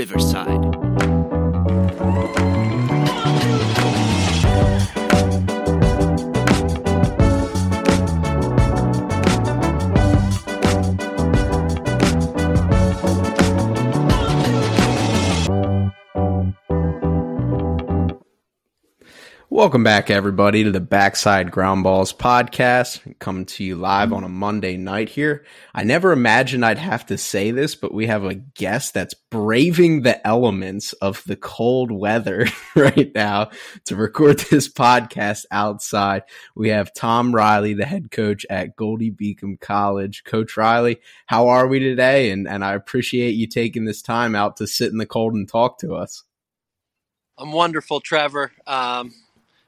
Riverside. Welcome back, everybody, to the Backside Ground Balls podcast. Coming to you live on a Monday night here. I never imagined I'd have to say this, but we have a guest that's braving the elements of the cold weather right now to record this podcast outside. We have Tom Riley, the head coach at Goldey Beacom College. Coach Riley, how are we today? And, and I appreciate you taking this time out to sit in the cold and talk to us. I'm wonderful, Trevor. Um,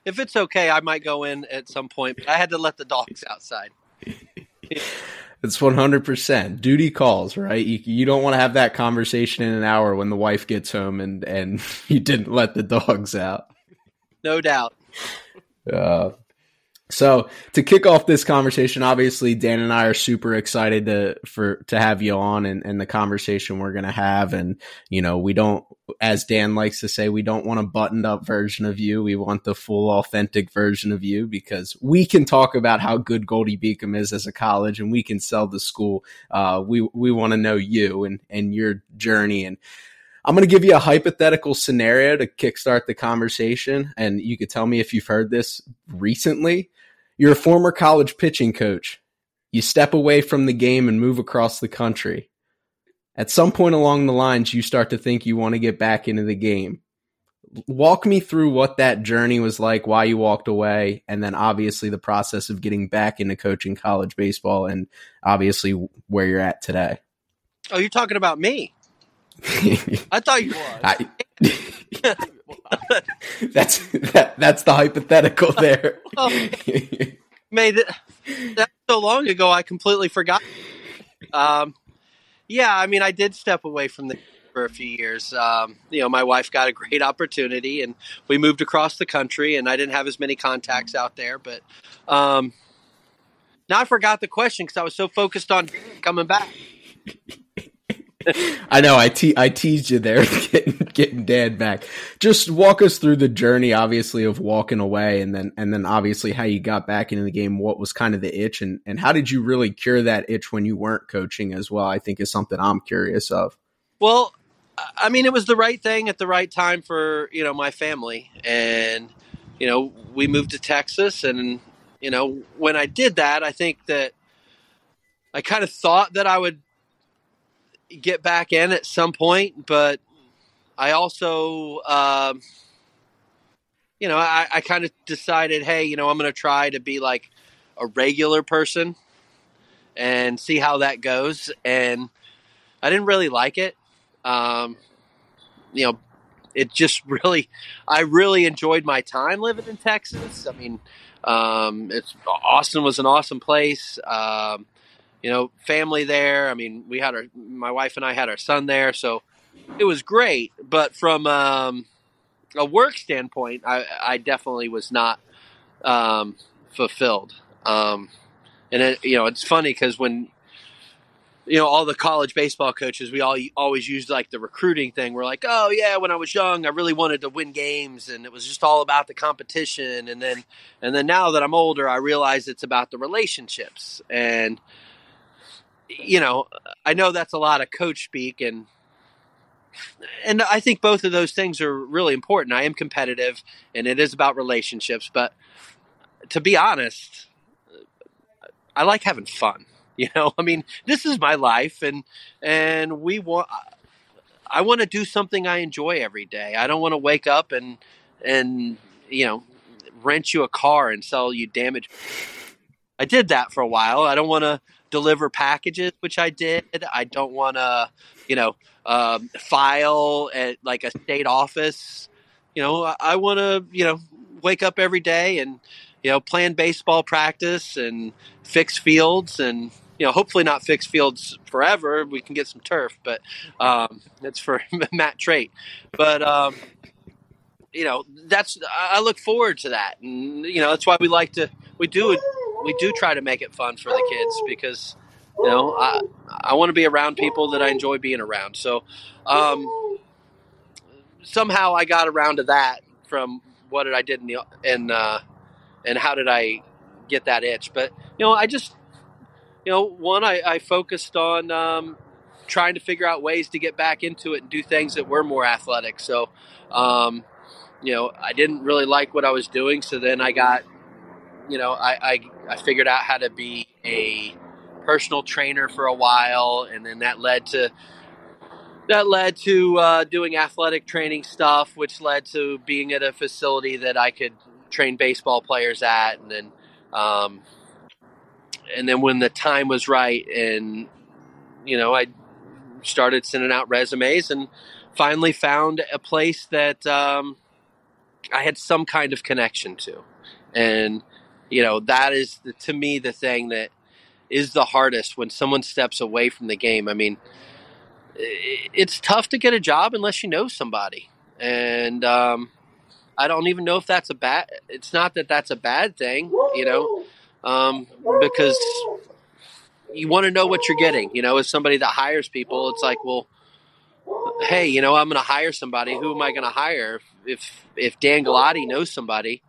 if it's okay, I might go in at some point. But I had to let the dogs outside. it's 100% duty calls, right? You, you don't want to have that conversation in an hour when the wife gets home and, and you didn't let the dogs out. No doubt. Uh, so to kick off this conversation, obviously Dan and I are super excited to for to have you on and, and the conversation we're gonna have. And you know, we don't as Dan likes to say, we don't want a buttoned up version of you. We want the full authentic version of you because we can talk about how good Goldey Beacom is as a college and we can sell the school. Uh, we we want to know you and and your journey and I'm going to give you a hypothetical scenario to kickstart the conversation, and you could tell me if you've heard this recently. You're a former college pitching coach. You step away from the game and move across the country. At some point along the lines, you start to think you want to get back into the game. Walk me through what that journey was like, why you walked away, and then obviously the process of getting back into coaching college baseball and obviously where you're at today. Oh, you're talking about me. I thought you was. I, that's that, that's the hypothetical there. well, oh. Made it that so long ago. I completely forgot. Um, yeah, I mean, I did step away from the for a few years. Um, you know, my wife got a great opportunity, and we moved across the country. And I didn't have as many contacts out there, but um, now I forgot the question because I was so focused on coming back. I know I te- I teased you there getting getting dad back. Just walk us through the journey, obviously, of walking away, and then and then obviously how you got back into the game. What was kind of the itch, and and how did you really cure that itch when you weren't coaching as well? I think is something I'm curious of. Well, I mean, it was the right thing at the right time for you know my family, and you know we moved to Texas, and you know when I did that, I think that I kind of thought that I would get back in at some point, but I also, um, you know, I, I kind of decided, hey, you know, I'm going to try to be like a regular person and see how that goes. And I didn't really like it. Um, you know, it just really, I really enjoyed my time living in Texas. I mean, um, it's Austin was an awesome place. Um, you know, family there. I mean, we had our, my wife and I had our son there, so it was great. But from um, a work standpoint, I, I definitely was not um, fulfilled. Um, and it, you know, it's funny because when you know all the college baseball coaches, we all always used like the recruiting thing. We're like, oh yeah, when I was young, I really wanted to win games, and it was just all about the competition. And then, and then now that I'm older, I realize it's about the relationships and you know, I know that's a lot of coach speak and and I think both of those things are really important. I am competitive and it is about relationships, but to be honest, I like having fun. You know, I mean, this is my life and and we want I want to do something I enjoy every day. I don't want to wake up and and you know, rent you a car and sell you damage. I did that for a while. I don't want to deliver packages, which I did. I don't want to, you know, um, file at like a state office. You know, I, I want to, you know, wake up every day and, you know, plan baseball practice and fix fields and, you know, hopefully not fix fields forever. We can get some turf, but um, that's for Matt Trait. But, um, you know, that's, I look forward to that. And, you know, that's why we like to, we do it we do try to make it fun for the kids because you know I I want to be around people that I enjoy being around. So, um, somehow I got around to that from what did I did in the and uh, and how did I get that itch? But you know, I just you know, one I, I focused on um, trying to figure out ways to get back into it and do things that were more athletic. So, um, you know, I didn't really like what I was doing. So then I got, you know, I, I, I figured out how to be a personal trainer for a while. And then that led to, that led to uh, doing athletic training stuff, which led to being at a facility that I could train baseball players at. And then, um, and then when the time was right and, you know, I started sending out resumes and finally found a place that um, I had some kind of connection to. And, you know, that is the, to me the thing that is the hardest when someone steps away from the game. I mean, it's tough to get a job unless you know somebody. And um, I don't even know if that's a bad, it's not that that's a bad thing, you know, um, because you want to know what you're getting. You know, as somebody that hires people, it's like, well, hey, you know, I'm going to hire somebody. Who am I going to hire? If if Dan Galati knows somebody,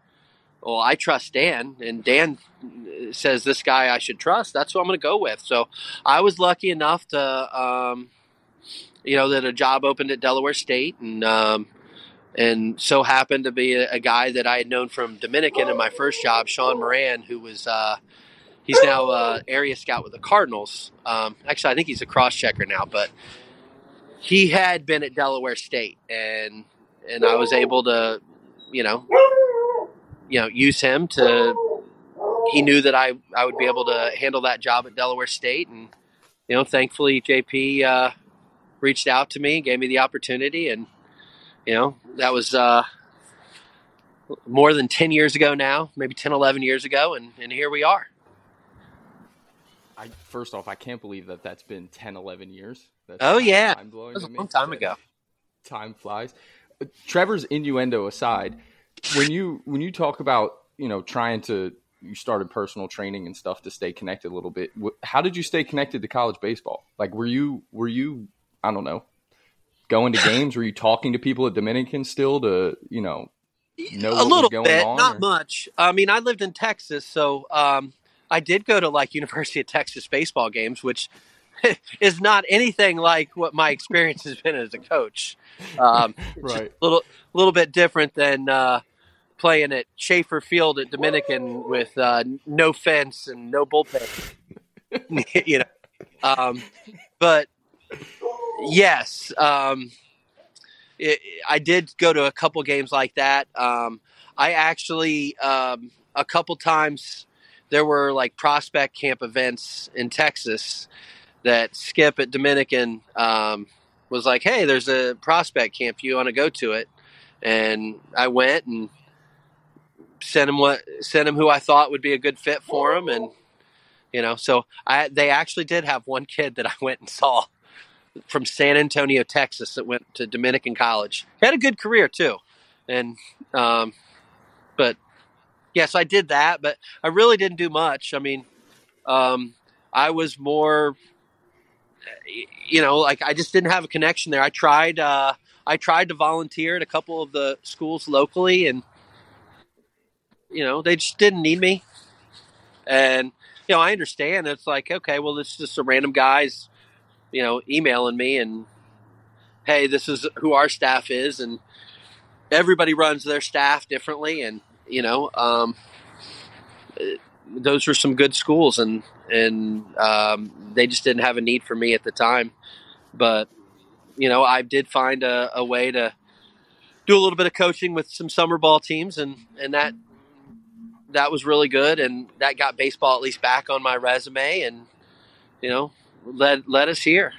well, I trust Dan, and Dan says this guy I should trust. That's who I'm going to go with. So I was lucky enough to, um, you know, that a job opened at Delaware State, and um, and so happened to be a, a, guy that I had known from Dominican in my first job, Sean Moran, who was. Uh, he's now uh, area scout with the Cardinals. Um, actually, I think he's a cross checker now, but he had been at Delaware State, and and I was able to, you know, you know, use him to. He knew that I I would be able to handle that job at Delaware State, and you know, thankfully JP uh, reached out to me, gave me the opportunity, and you know, that was. Uh, more than 10 years ago now, maybe 10, 11 years ago, and, and here we are. I first off, I can't believe that that's been 10, 11 years. That's oh yeah, that was a long time ago. Time flies. Trevor's innuendo aside, when you when you talk about you know trying to you started personal training and stuff to stay connected a little bit. How did you stay connected to college baseball? Like, were you were you I don't know going to games? were you talking to people at Dominican still to you know know a little bit, not or? much. I mean, I lived in Texas, so um, I did go to like University of Texas baseball games, which is not anything like what my experience has been as a coach. Um, right, a little little bit different than uh, playing at Schaefer Field at Dominican with uh, no fence and no bullpen. you know, um, but yes, um, it, I did go to a couple games like that. Um, I actually um, a couple times there were like prospect camp events in Texas that Skip at Dominican um, was like, "Hey, there's a prospect camp. You want to go to it?" And I went and sent him what sent him who I thought would be a good fit for him, and you know, so I they actually did have one kid that I went and saw from San Antonio, Texas, that went to Dominican college. He had a good career too, and um, but yes, I did that, but I really didn't do much. I mean, um, I was more, you know, like I just didn't have a connection there. I tried, uh, I tried to volunteer at a couple of the schools locally, and you know, they just didn't need me. And you know, I understand. It's like, okay, well, it's just a random guys, you know, emailing me and, hey, this is who our staff is, and everybody runs their staff differently, and you know, um, those were some good schools, and and um, they just didn't have a need for me at the time. But you know, I did find a, a way to do a little bit of coaching with some summer ball teams, and and that that was really good, and that got baseball at least back on my resume, and you know, led led us here.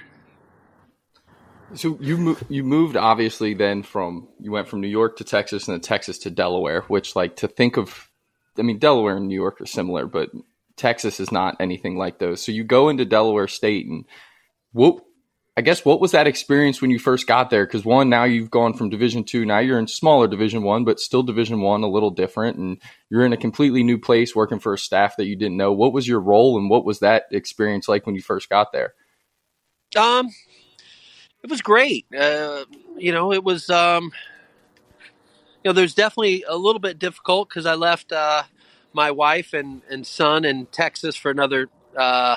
So you you moved obviously then from you went from New York to Texas and then Texas to Delaware, which like to think of, I mean Delaware and New York are similar, but Texas is not anything like those. So you go into Delaware State and what I guess what was that experience when you first got there? Because one, now you've gone from Division two, now you're in smaller Division one, but still Division one, a little different, and you're in a completely new place working for a staff that you didn't know. What was your role, and what was that experience like when you first got there? Um, it was great. Uh, you know, it was, um, you know, there's definitely a little bit difficult because I left uh, my wife and, and son in Texas for another uh,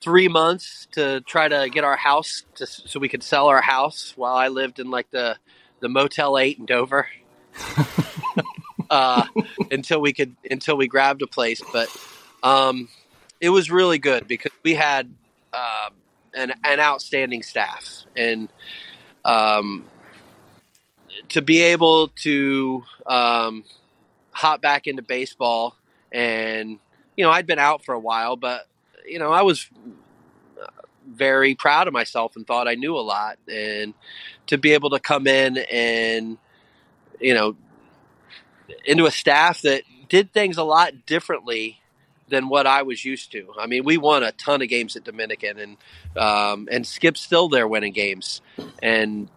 three months to try to get our house to, so we could sell our house while I lived in like the, the Motel 8 in Dover. uh, until we could until we grabbed a place, but um, it was really good because we had uh, an, an outstanding staff and um, to be able to um, hop back into baseball and you know I'd been out for a while, but you know I was very proud of myself and thought I knew a lot, and to be able to come in and you know into a staff that did things a lot differently than what I was used to. I mean, we won a ton of games at Dominican, and um, and Skip's still there winning games, and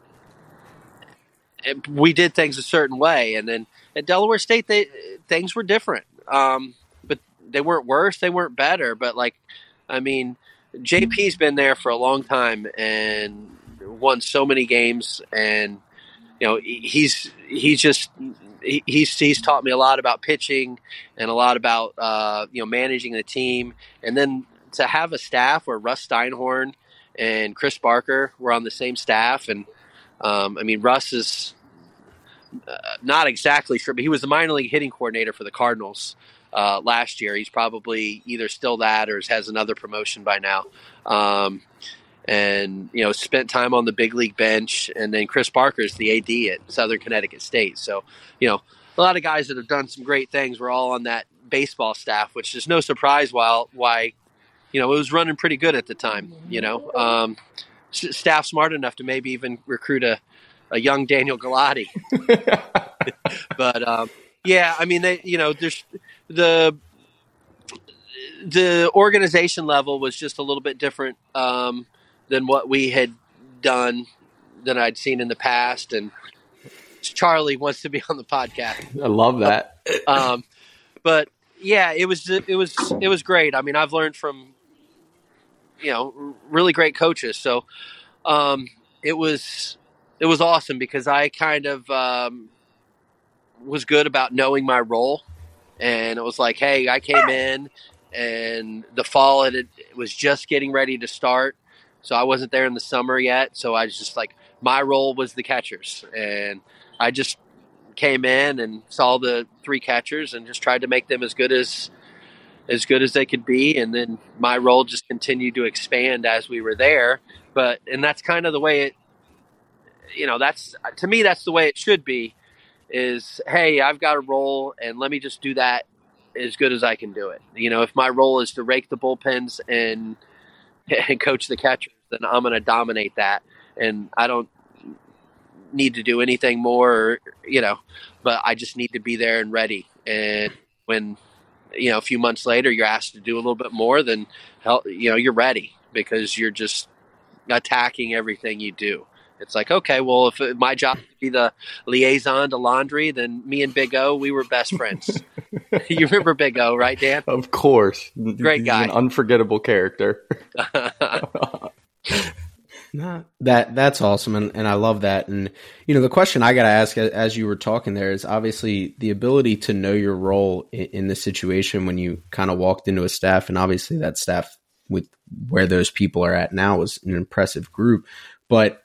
we did things a certain way. And then at Delaware State, they things were different, um, but they weren't worse. They weren't better. But like, I mean, JP's been there for a long time and won so many games, and you know he's he's just he's he's taught me a lot about pitching and a lot about uh, you know managing the team, and then to have a staff where Russ Steinhorn and Chris Barker were on the same staff, and um, I mean Russ is uh, not exactly sure, but he was the minor league hitting coordinator for the Cardinals uh, last year. He's probably either still that or has another promotion by now. Um, and you know spent time on the big league bench and then chris Parker is the ad at southern connecticut state so you know a lot of guys that have done some great things were all on that baseball staff which is no surprise while why you know it was running pretty good at the time you know um, staff smart enough to maybe even recruit a, a young daniel galati but um, yeah i mean they you know there's the the organization level was just a little bit different um, than what we had done than I'd seen in the past. And Charlie wants to be on the podcast. I love that. um, but yeah, it was it was it was great. I mean, I've learned from you know really great coaches. So um, it was it was awesome because I kind of um, was good about knowing my role, and it was like, hey, I came in, and the fall it, it was just getting ready to start, so I wasn't there in the summer yet. So I was just like, my role was the catchers. And I just came in and saw the three catchers and just tried to make them as good as as good as they could be and then my role just continued to expand as we were there but and that's kind of the way it you know that's to me that's the way it should be is hey i've got a role and let me just do that as good as i can do it you know if my role is to rake the bullpens and and coach the catchers, then I'm going to dominate that. And I don't need to do anything more, you know, but I just need to be there and ready. And when, you know, a few months later, you're asked to do a little bit more, then, you know, you're ready because you're just attacking everything you do. It's like, okay, well, if my job to be the liaison to laundry, then me and Big O, we were best friends. you remember Big O, right, Dan? Of course. Great He's guy. an unforgettable character. That that's awesome, and, and I love that. And you know, the question I got to ask as you were talking there is obviously the ability to know your role in, in the situation when you kind of walked into a staff, and obviously that staff with where those people are at now was an impressive group. But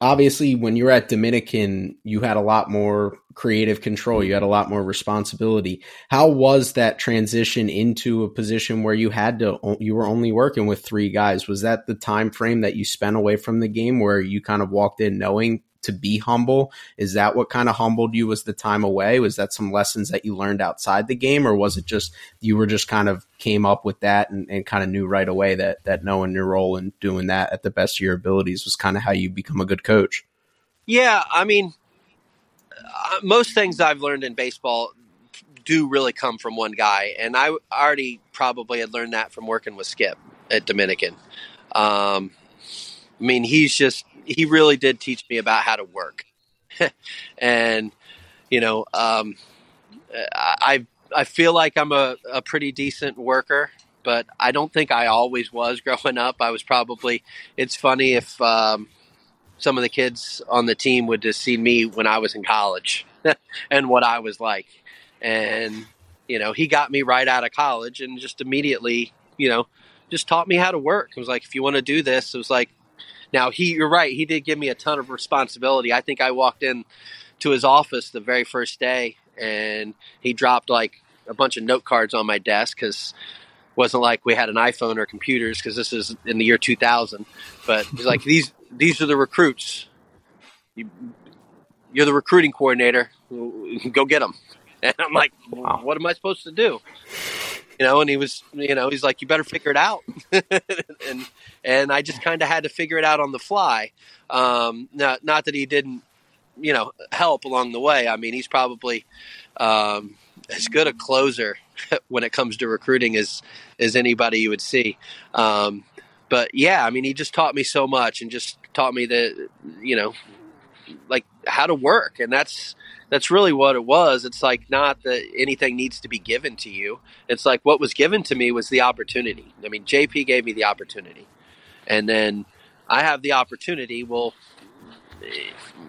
obviously when you're at Dominican, you had a lot more creative control. You had a lot more responsibility. How was that transition into a position where you had to you were only working with three guys? Was that the time frame that you spent away from the game where you kind of walked in knowing to be humble? Is that what kind of humbled you was the time away? Was that some lessons that you learned outside the game or was it just you were just kind of came up with that and, and kind of knew right away that that knowing your role and doing that at the best of your abilities was kind of how you become a good coach? Yeah, I mean uh, most things I've learned in baseball do really come from one guy, and I already probably had learned that from working with Skip at Dominican. Um, I mean, he's just he really did teach me about how to work, and you know, um, I I feel like I'm a, a pretty decent worker, but I don't think I always was growing up. I was probably. It's funny if um, some of the kids on the team would have seen me when I was in college and what I was like. And, you know, he got me right out of college and just immediately, you know, just taught me how to work. It was like, if you want to do this, it was like, now he, you're right. He did give me a ton of responsibility. I think I walked in to his office the very first day and he dropped like a bunch of note cards on my desk because wasn't like we had an iPhone or computers because this is in the year 2000. But he's like these these are the recruits. You, you're the recruiting coordinator. Go get them. And I'm like, wow. what am I supposed to do? You know, and he was, you know, he's like, you better figure it out. and and I just kind of had to figure it out on the fly. Um, not not that he didn't, you know, help along the way. I mean, he's probably um, as good a closer when it comes to recruiting as as anybody you would see. Um, but yeah, I mean, he just taught me so much and just taught me that you know, like how to work, and that's that's really what it was. It's like not that anything needs to be given to you. It's like what was given to me was the opportunity. I mean, JP gave me the opportunity, and then I have the opportunity. Well,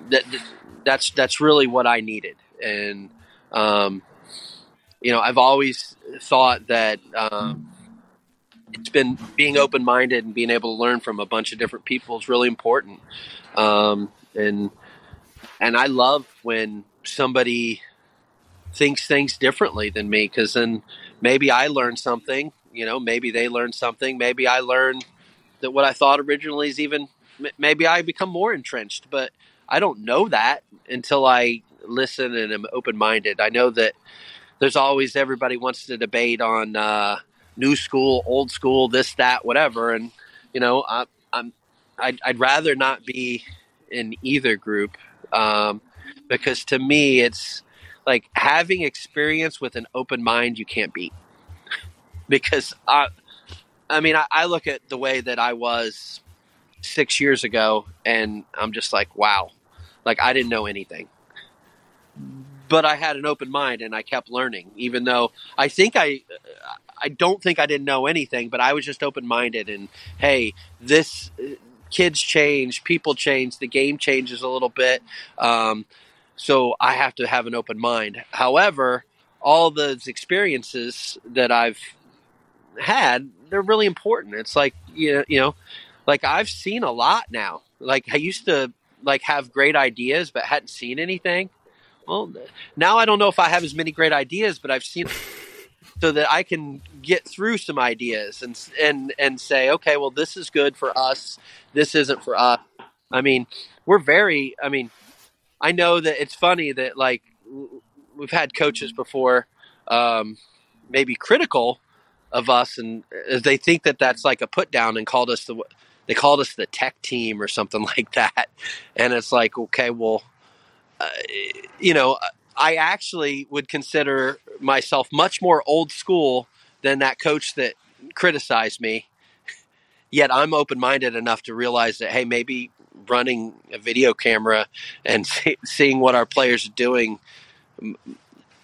that, that's that's really what I needed, and um, you know, I've always thought that um, it's been being open minded and being able to learn from a bunch of different people is really important. Um, and and I love when somebody thinks things differently than me because then maybe I learn something. You know, maybe they learn something. Maybe I learn that what I thought originally is even. Maybe I become more entrenched, but I don't know that until I listen and am open minded. I know that there's always everybody wants to debate on uh, new school, old school, this, that, whatever, and you know, I, I'm I'd, I'd rather not be in either group um, because to me, it's like having experience with an open mind you can't beat. Because I, I mean, I, I look at the way that I was six years ago, and I'm just like, wow, like I didn't know anything. But I had an open mind and I kept learning, even though I think I, I don't think I didn't know anything, but I was just open minded and hey, this kids change, people change, the game changes a little bit, um, so I have to have an open mind. However, all those experiences that I've had, they're really important. It's like you know, you know, like I've seen a lot now. Like I used to like have great ideas but hadn't seen anything well, now I don't know if I have as many great ideas, but I've seen so that I can get through some ideas and and and say, okay, well, this is good for us. This isn't for us. I mean, we're very. I mean, I know that it's funny that like we've had coaches before, um, maybe critical of us, and they think that that's like a put down and called us the they called us the tech team or something like that, and it's like, okay, well uh, you know, I actually would consider myself much more old school than that coach that criticized me. Yet I'm open minded enough to realize that, hey, maybe running a video camera and see, seeing what our players are doing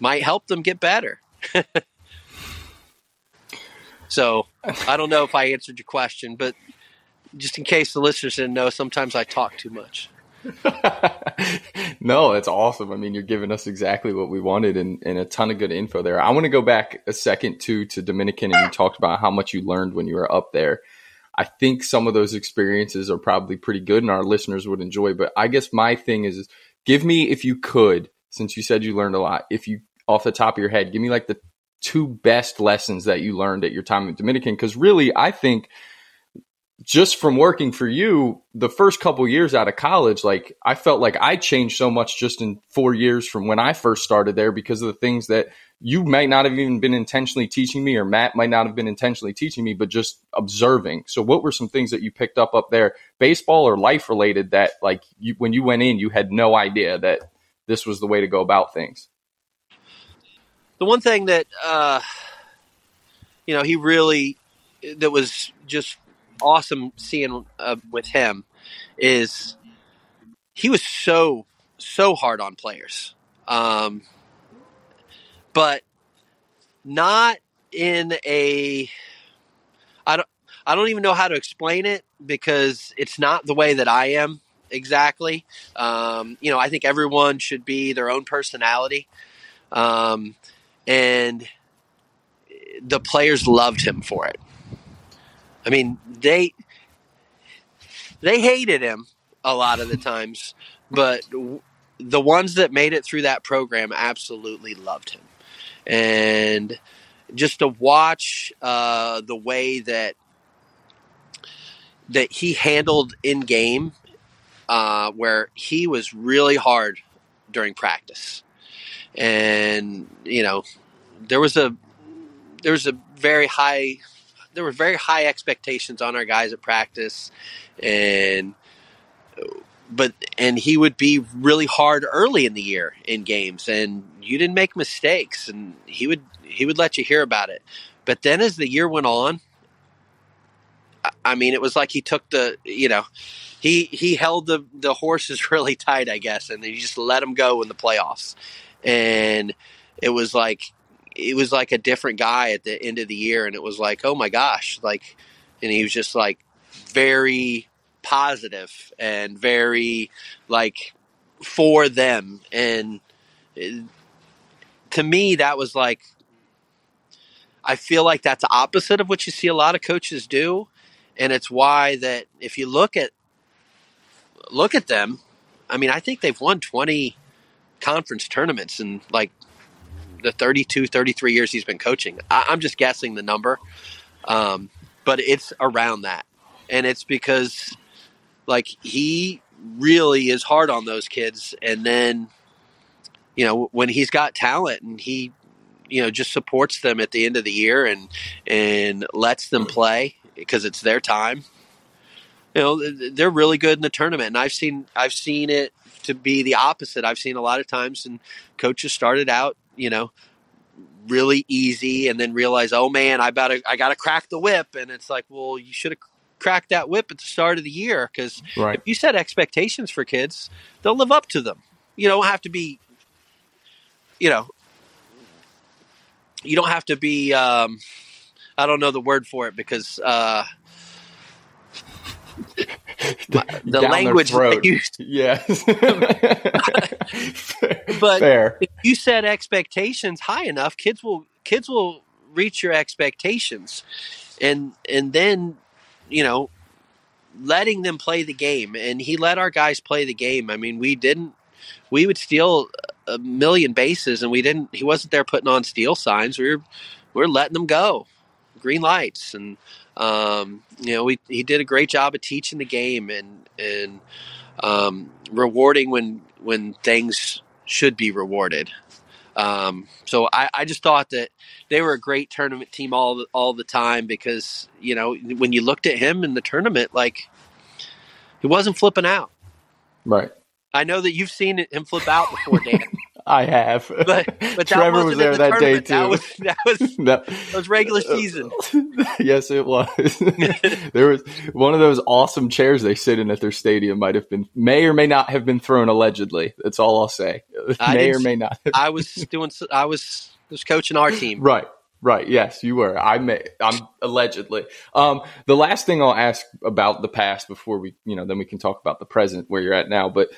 might help them get better. so I don't know if I answered your question, but just in case the listeners didn't know, sometimes I talk too much. no, that's awesome. I mean, you're giving us exactly what we wanted and, and a ton of good info there. I want to go back a second too to Dominican and you talked about how much you learned when you were up there. I think some of those experiences are probably pretty good and our listeners would enjoy. But I guess my thing is give me, if you could, since you said you learned a lot, if you off the top of your head, give me like the two best lessons that you learned at your time in Dominican. Cause really, I think just from working for you the first couple years out of college like i felt like i changed so much just in four years from when i first started there because of the things that you might not have even been intentionally teaching me or matt might not have been intentionally teaching me but just observing. So what were some things that you picked up up there baseball or life related that like you, when you went in you had no idea that this was the way to go about things? The one thing that uh you know he really that was just awesome seeing uh, with him is he was so so hard on players, um, but not in a. I don't. I don't even know how to explain it because it's not the way that I am, exactly. Um, you know, I think everyone should be their own personality. Um, and the players loved him for it. I mean, they they hated him a lot of the times, but the ones that made it through that program absolutely loved him. And just to watch uh, the way that that he handled in game, uh, where he was really hard during practice, and you know there was a there was a very high there were very high expectations on our guys at practice, and but and he would be really hard early in the year in games, and you didn't make mistakes, and he would he would let you hear about it. But then as the year went on, I mean, it was like he took the, you know, he he held the the horses really tight, I guess, and he just let them go in the playoffs, and it was like it was like a different guy at the end of the year, and it was like, oh my gosh, like, and he was just like very positive and very like for them, and it, to me that was like I feel like that's opposite of what you see a lot of coaches do, and it's why that if you look at look at them, I mean, I think they've won twenty conference tournaments and like the 32, 33 years he's been coaching. I, am just guessing the number, um, but it's around that, and it's because like he really is hard on those kids, and then you know when he's got talent and he you know just supports them at the end of the year and and lets them play because it's their time. You know they're really good in the tournament, and I've seen I've seen it to be the opposite. I've seen a lot of times, and coaches started out, you know, really easy, and then realize, oh man, I got to I got to crack the whip, and it's like, well, you should have cracked that whip at the start of the year because right. if you set expectations for kids, they'll live up to them. You don't have to be, you know, you don't have to be. Um, I don't know the word for it because uh, the language they used. Yes, but Fair. if you set expectations high enough, kids will kids will reach your expectations, and and then you know letting them play the game and he let our guys play the game i mean we didn't we would steal a million bases, and we didn't. He wasn't there putting on steal signs. We were we are letting them go, green lights, and um, you know we he did a great job of teaching the game and and um, rewarding when when things should be rewarded. Um, so I, I, just thought that they were a great tournament team all the, all the time because you know when you looked at him in the tournament, like he wasn't flipping out. Right. I know that you've seen him flip out before, Dan. I have, but but Trevor was there the that day too. That was that was, no. that was regular season. yes, it was. there was one of those awesome chairs they sit in at their stadium. Might have been, may or may not have been thrown. Allegedly, that's all I'll say. I may or may not. I was doing. I was was coaching our team. Right. Right. Yes, you were. I may. I'm allegedly. Um, the last thing I'll ask about the past before we, you know, then we can talk about the present where you're at now. But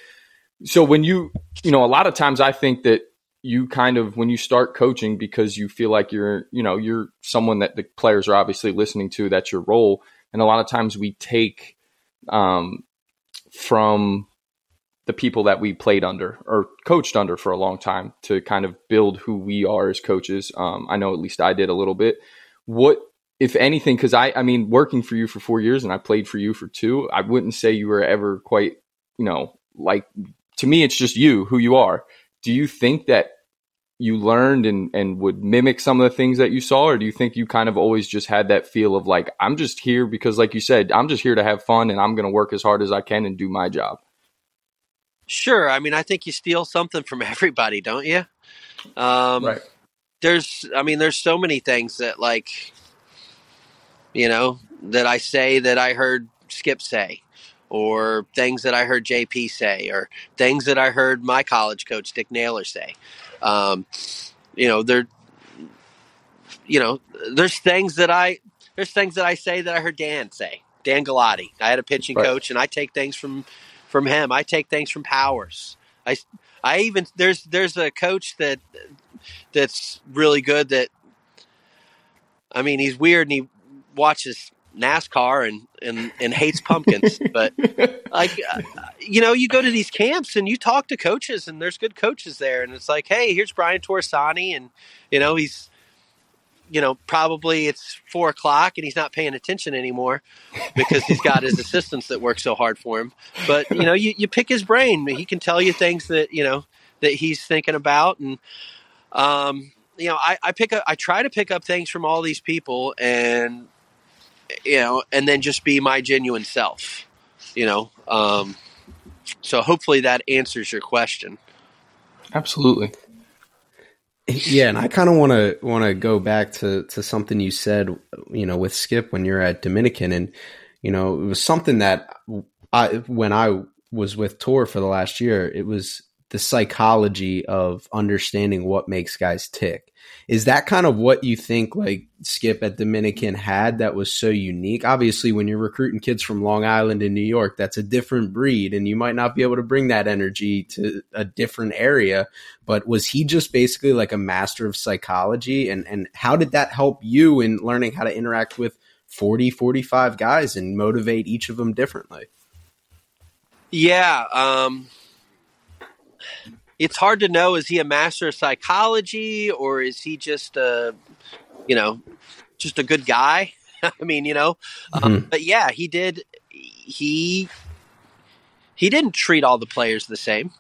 so when you, you know, a lot of times I think that you kind of when you start coaching because you feel like you're, you know, you're someone that the players are obviously listening to. That's your role, and a lot of times we take um, from the people that we played under or coached under for a long time to kind of build who we are as coaches. Um, I know at least I did a little bit. What, if anything, because I, I mean, working for you for four years and I played for you for two, I wouldn't say you were ever quite, you know, like to me, it's just you, who you are. Do you think that you learned and, and would mimic some of the things that you saw? Or do you think you kind of always just had that feel of like, I'm just here because, like you said, I'm just here to have fun and I'm going to work as hard as I can and do my job? Sure. I mean, I think you steal something from everybody, don't you? Um, right. There's, I mean, there's so many things that, like, you know, that I say that I heard Skip say or things that I heard JP say, or things that I heard my college coach Dick Naylor say. Um, you know, there, you know, there's things that I there's things that I say that I heard Dan say. Dan Galati. I had a pitching right. coach, and I take things from from him. I take things from Powers. I, I even there's there's a coach that that's really good. That I mean, he's weird and he watches NASCAR and and, and hates pumpkins, but like uh, you know, you go to these camps and you talk to coaches, and there's good coaches there, and it's like, hey, here's Brian Torsani, and you know he's you know, probably it's four o'clock and he's not paying attention anymore because he's got his assistants that work so hard for him. But you know, you, you pick his brain. He can tell you things that you know that he's thinking about, and um, you know, I, I pick up, I try to pick up things from all these people, and you know, and then just be my genuine self. You know, um, so hopefully that answers your question. Absolutely. Yeah, and I kind of want to want to go back to to something you said, you know, with Skip when you're at Dominican, and you know, it was something that I when I was with Tor for the last year, it was the psychology of understanding what makes guys tick. Is that kind of what you think like Skip at Dominican had that was so unique? Obviously, when you're recruiting kids from Long Island and New York, that's a different breed and you might not be able to bring that energy to a different area. But was he just basically like a master of psychology? And, and how did that help you in learning how to interact with 40, 45 guys and motivate each of them differently? Yeah. Um, it's hard to know is he a master of psychology or is he just a you know just a good guy? I mean you know um, mm-hmm. um, but yeah he did he he didn't treat all the players the same.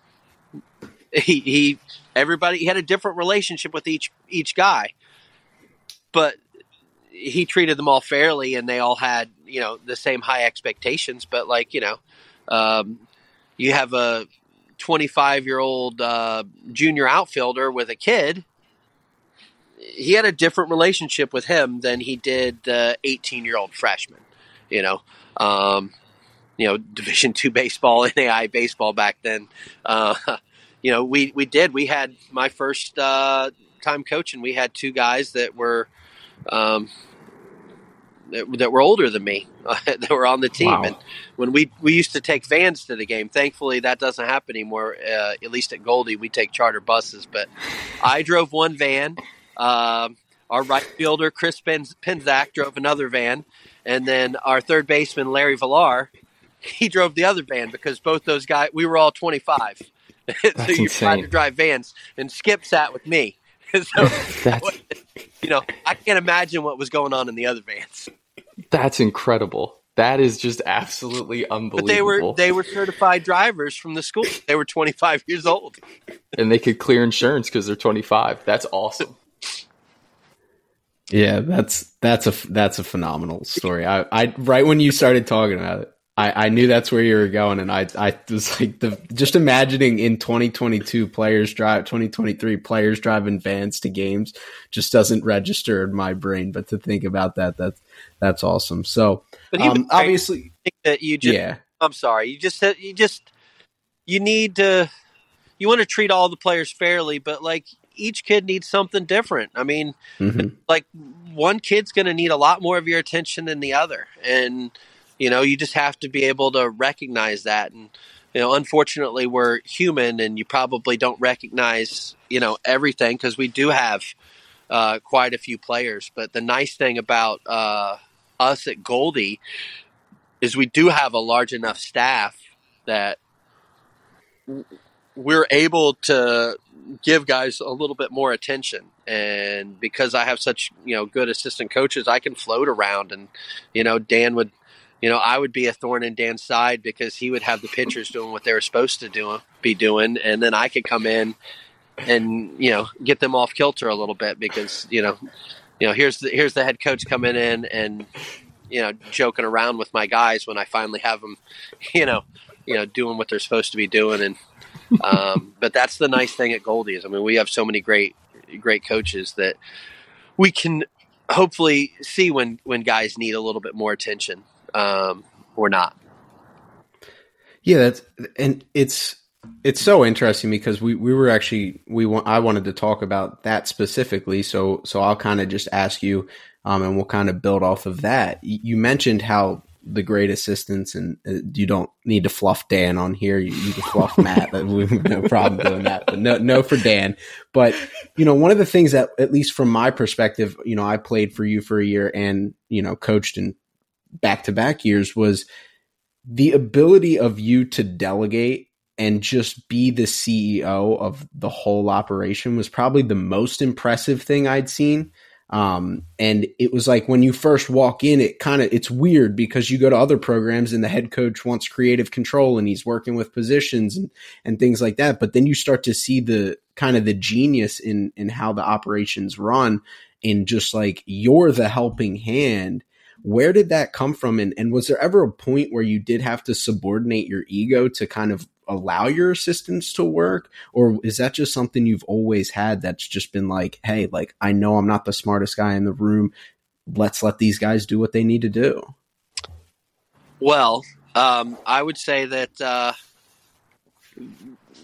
He, he everybody he had a different relationship with each each guy. But he treated them all fairly and they all had you know the same high expectations. But like you know um, you have a 25 year old uh, junior outfielder with a kid, he had a different relationship with him than he did the 18 year old freshman. You know, um, you know, Division two baseball, NAI baseball back then. Uh, you know, we we did. We had my first uh, time coaching. We had two guys that were um, that, that were older than me uh, that were on the team. Wow. And when we we used to take vans to the game, thankfully that doesn't happen anymore. Uh, at least at Goldey, we take charter buses. But I drove one van. Um, our right fielder Chris Penzak drove another van, and then our third baseman Larry Villar, he drove the other van because both those guys we were all twenty five. so you tried to drive vans, and Skip sat with me. so, you know, I can't imagine what was going on in the other vans. That's incredible. That is just absolutely unbelievable. But they were they were certified drivers from the school. They were 25 years old, and they could clear insurance because they're 25. That's awesome. Yeah, that's that's a that's a phenomenal story. I, I right when you started talking about it, I, I knew that's where you were going, and I I was like the just imagining in 2022 players drive 2023 players driving vans to games just doesn't register in my brain. But to think about that, that's that's awesome. So, but um, obviously, that you just yeah. I'm sorry, you just said you just you need to you want to treat all the players fairly, but like each kid needs something different. I mean, mm-hmm. like one kid's going to need a lot more of your attention than the other, and you know, you just have to be able to recognize that. And, you know, unfortunately, we're human and you probably don't recognize, you know, everything because we do have uh, quite a few players. But the nice thing about uh, us at Goldey is we do have a large enough staff that we're able to give guys a little bit more attention. And because i have such you know good assistant coaches i can float around and you know dan would you know, I would be a thorn in Dan's side because he would have the pitchers doing what they were supposed to do, be doing, and then I could come in and you know get them off kilter a little bit because you know, you know here's the here's the head coach coming in and you know joking around with my guys when I finally have them, you know, you know doing what they're supposed to be doing, and um, but that's the nice thing at Goldey's. I mean, we have so many great great coaches that we can hopefully see when when guys need a little bit more attention um, or not. Yeah, that's and it's it's so interesting because we we were actually we want I wanted to talk about that specifically. So so I'll kind of just ask you, um, and we'll kind of build off of that. You mentioned how the great assistants, and uh, you don't need to fluff Dan on here. You, you can fluff Matt. We have no problem doing that. But no, no for Dan. But you know, one of the things that, at least from my perspective, you know, I played for you for a year and you know coached in back to back years was the ability of you to delegate and just be the CEO of the whole operation was probably the most impressive thing I'd seen. Um, and it was like when you first walk in, it kind of it's weird because you go to other programs and the head coach wants creative control and he's working with positions and and things like that. But then you start to see the kind of the genius in in how the operations run, in just like you're the helping hand where did that come from? And, and was there ever a point where you did have to subordinate your ego to kind of allow your assistants to work? Or is that just something you've always had that's just been like, hey, like, I know I'm not the smartest guy in the room. Let's let these guys do what they need to do? Well, um, I would say that uh,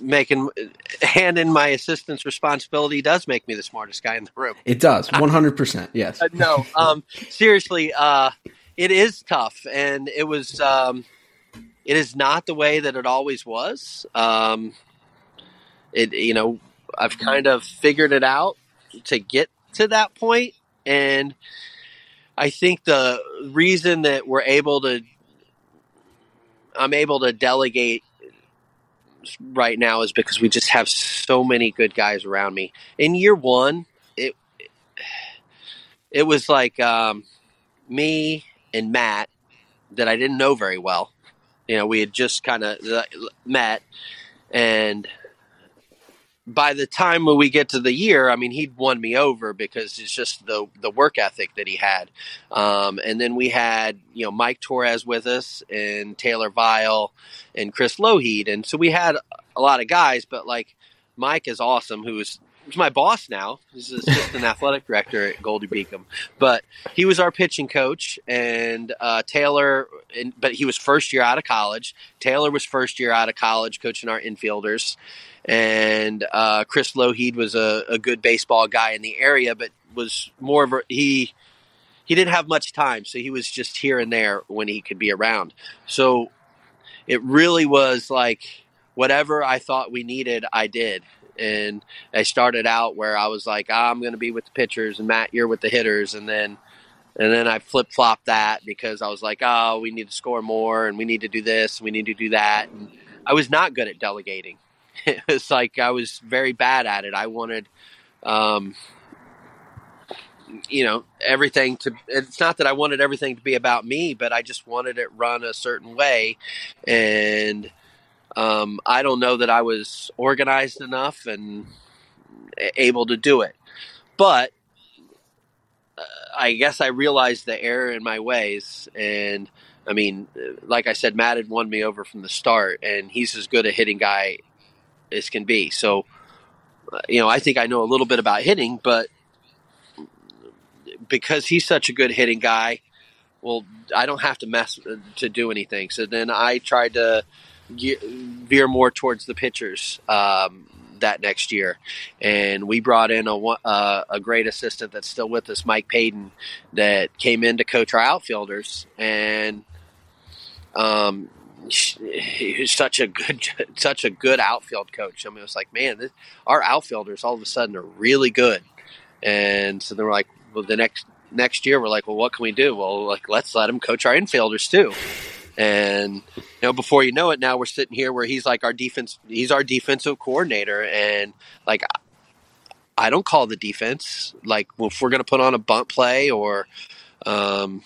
making hand in my assistant's responsibility does make me the smartest guy in the room. It does, one hundred percent. Yes. Uh, no, um, seriously, uh, it is tough, and it was. Um, it is not the way that it always was. Um, it you know I've kind of figured it out to get to that point, and I think the reason that we're able to I'm able to delegate right now is because we just have so many good guys around me. In year one, it it was like um, me and Matt that I didn't know very well. You know, we had just kind of met, and by the time when we get to the year, I mean, he'd won me over because it's just the the work ethic that he had. Um, and then we had you know Mike Torres with us and Taylor Vile and Chris Loheed, and so we had a lot of guys. But like Mike is awesome, who's my boss now. He's assistant athletic director at Goldey Beacom, but he was our pitching coach. And uh, Taylor, and, but he was first year out of college. Taylor was first year out of college coaching our infielders and uh, Chris Loheed was a, a, good baseball guy in the area, but was more of a he he didn't have much time, so he was just here and there when he could be around. So it really was like whatever I thought we needed, I did. And I started out where I was like, oh, I'm going to be with the pitchers, and Matt, you're with the hitters, and then and then I flip flopped that because I was like, oh, we need to score more, and we need to do this, and we need to do that. And I was not good at delegating it was like I was very bad at it. I wanted, um, you know, everything to. It's not that I wanted everything to be about me, but I just wanted it run a certain way, and um, I don't know that I was organized enough and able to do it. But uh, I guess I realized the error in my ways, and I mean, like I said, Matt had won me over from the start, and he's as good a hitting guy as can be. So, uh, you know, I think I know a little bit about hitting, but because he's such a good hitting guy, well, I don't have to mess uh, to do anything. So then I tried to veer more towards the pitchers um, that next year, and we brought in a uh, a great assistant that's still with us, Mike Payton, that came in to coach our outfielders, and um, he's such a good, such a good outfield coach. I mean, was like, man, this, our outfielders all of a sudden are really good. And so they were like, well, the next next year we're like, well, what can we do? Well, like let's let him coach our infielders too. And you know, before you know it, now we're sitting here where he's like our defense. He's our defensive coordinator, and like I don't call the defense. Like if we're going to put on a bunt play or, um,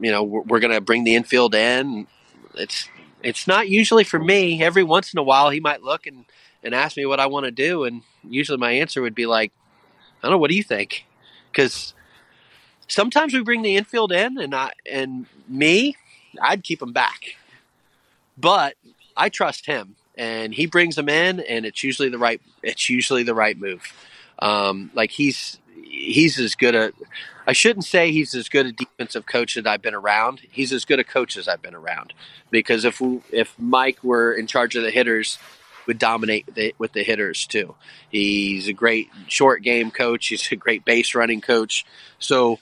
you know, we're, we're going to bring the infield in it's it's not usually for me. Every once in a while, he might look and and ask me what I want to do, and usually my answer would be like, I don't know. What do you think? Because sometimes we bring the infield in, and I and me, I'd keep him back, but I trust him, and he brings them in, and it's usually the right. It's usually the right move. Um, like he's he's as good a I shouldn't say he's as good a defensive coach that I've been around. He's as good a coach as I've been around. Because if we, if Mike were in charge of the hitters, would dominate the, with the hitters too. He's a great short game coach. He's a great base running coach. So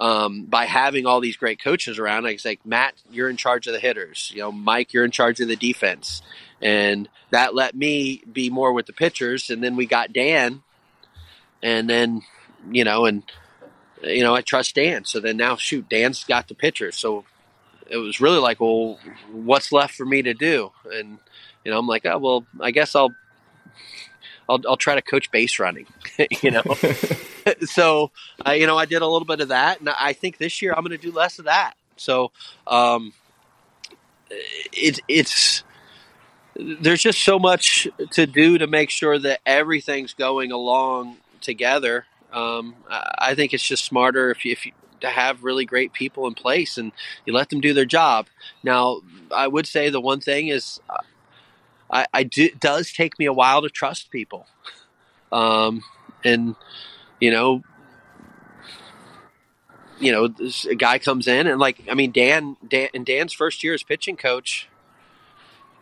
um, by having all these great coaches around, I was like, Matt, you're in charge of the hitters. You know, Mike, you're in charge of the defense, and that let me be more with the pitchers. And then we got Dan, and then you know, and you know, I trust Dan. So then now, shoot, Dan's got the pitchers. So it was really like, well, what's left for me to do? And you know, I'm like, oh well, I guess I'll I'll, I'll try to coach base running, you know. so, uh, you know, I did a little bit of that, and I think this year I'm going to do less of that. So, um, it, it's there's just so much to do to make sure that everything's going along together. Um, I think it's just smarter if you, if you to have really great people in place and you let them do their job. Now, I would say the one thing is I, I do, does take me a while to trust people. Um, and, you know, you know, this, a guy comes in and like, I mean, Dan, Dan, and Dan's first year as pitching coach,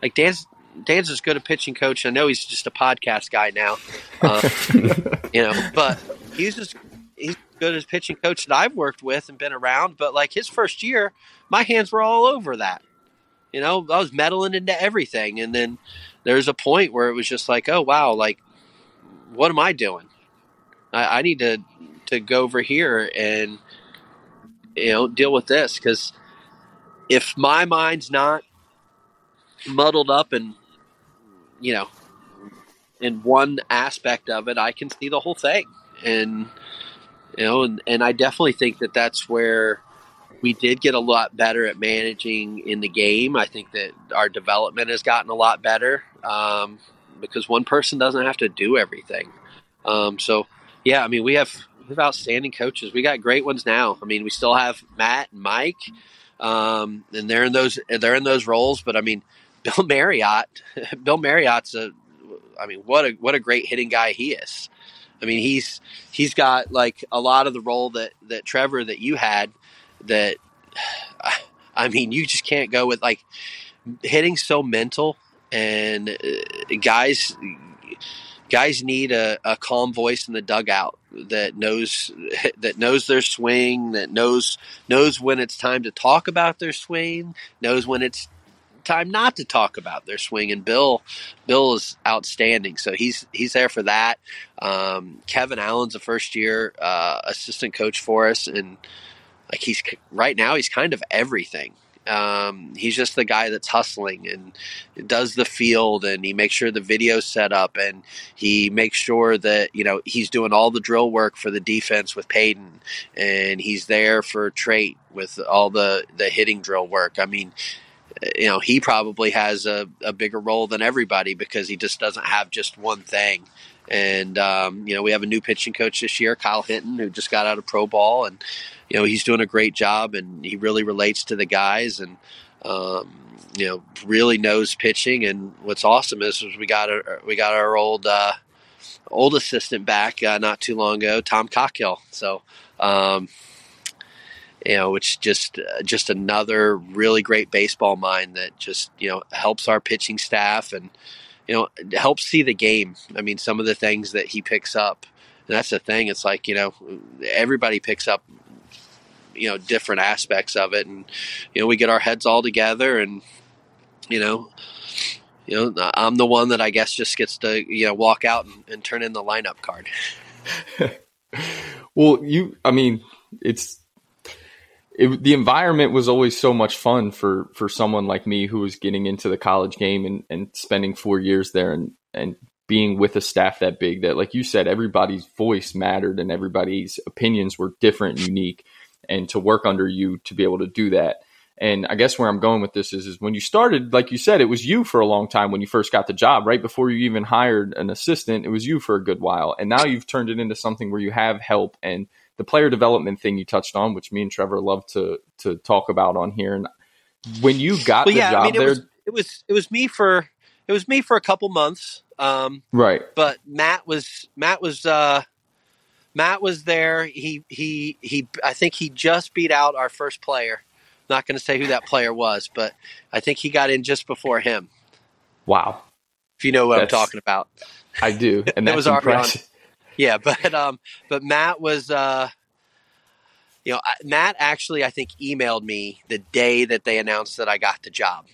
like Dan's, Dan's as good a pitching coach. I know he's just a podcast guy now, uh, you know, but he's just, he's good as pitching coach that I've worked with and been around. But like his first year, my hands were all over that. You know, I was meddling into everything. And then there's a point where it was just like, oh, wow, like, what am I doing? I, I need to, to go over here and, you know, deal with this. Because if my mind's not muddled up and, you know, in one aspect of it, I can see the whole thing. And, you know, and, and I definitely think that that's where we did get a lot better at managing in the game. I think that our development has gotten a lot better um, because one person doesn't have to do everything. Um, so, yeah, I mean, we have we have outstanding coaches. We got great ones now. I mean, we still have Matt and Mike, um, and they're in those they're in those roles. But I mean, Bill Marriott, Bill Marriott's a, I mean, what a what a great hitting guy he is. I mean, he's he's got like a lot of the role that that Trevor that you had that I mean, you just can't go with like hitting so mental and uh, guys guys need a, a, calm voice in the dugout that knows that knows their swing that knows knows when it's time to talk about their swing knows when it's time not to talk about their swing. And bill bill is outstanding. So he's he's there for that. Um, kevin allen's a first year uh, assistant coach for us. And like he's right now he's kind of everything. Um, he's just the guy that's hustling and does the field and he makes sure the video's set up and he makes sure that you know he's doing all the drill work for the defense with Peyton and he's there for Trait with all the the hitting drill work. I mean, you know he probably has a, a bigger role than everybody because he just doesn't have just one thing. And um, you know we have a new pitching coach this year, Kyle Hinton, who just got out of pro ball. And you know he's doing a great job and he really relates to the guys and um, you know really knows pitching. And what's awesome is, is we got we got our old uh, old assistant back uh, not too long ago Tom Cockhill. So um, you know which just uh, just another really great baseball mind that just you know helps our pitching staff and you know helps see the game I mean some of the things that he picks up and that's the thing it's like you know everybody picks up you know different aspects of it, and you know we get our heads all together, and you know, you know I'm the one that I guess just gets to you know walk out and, and turn in the lineup card. well, you, I mean, it's it, the environment was always so much fun for for someone like me who was getting into the college game and, and spending four years there and and being with a staff that big that like you said everybody's voice mattered and everybody's opinions were different and unique and to work under you to be able to do that. And I guess where I'm going with this is, is when you started, like you said, it was you for a long time when you first got the job, right before you even hired an assistant. It was you for a good while, and now you've turned it into something where you have help and the player development thing you touched on, which me and Trevor love to to talk about on here. And when you got well, the yeah, job I mean, it there, was, it was it was me for it was me for a couple months, um, right? But Matt was Matt was uh, Matt was there. He he he. I think he just beat out our first player. Not going to say who that player was, but I think he got in just before him. Wow! If you know what that's, I'm talking about, I do, and that was impressive. Yeah, but um, but Matt was uh, you know, Matt actually, I think, emailed me the day that they announced that I got the job.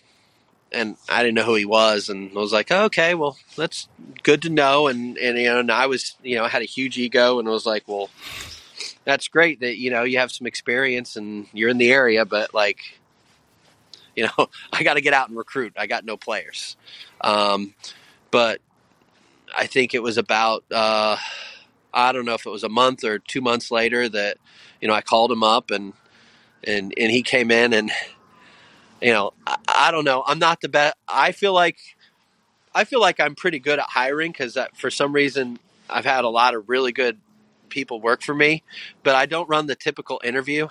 And I didn't know who he was, and I was like, oh, "Okay, well, that's good to know." And and you know, and I was, you know, I had a huge ego, and was like, "Well, that's great that you know you have some experience and you're in the area, but like, you know, I got to get out and recruit. I got no players." Um, but I think it was about uh, I don't know if it was a month or two months later that you know I called him up and and and he came in and you know I, I don't know I'm not the best I feel like I feel like I'm pretty good at hiring because for some reason I've had a lot of really good people work for me, but I don't run the typical interview.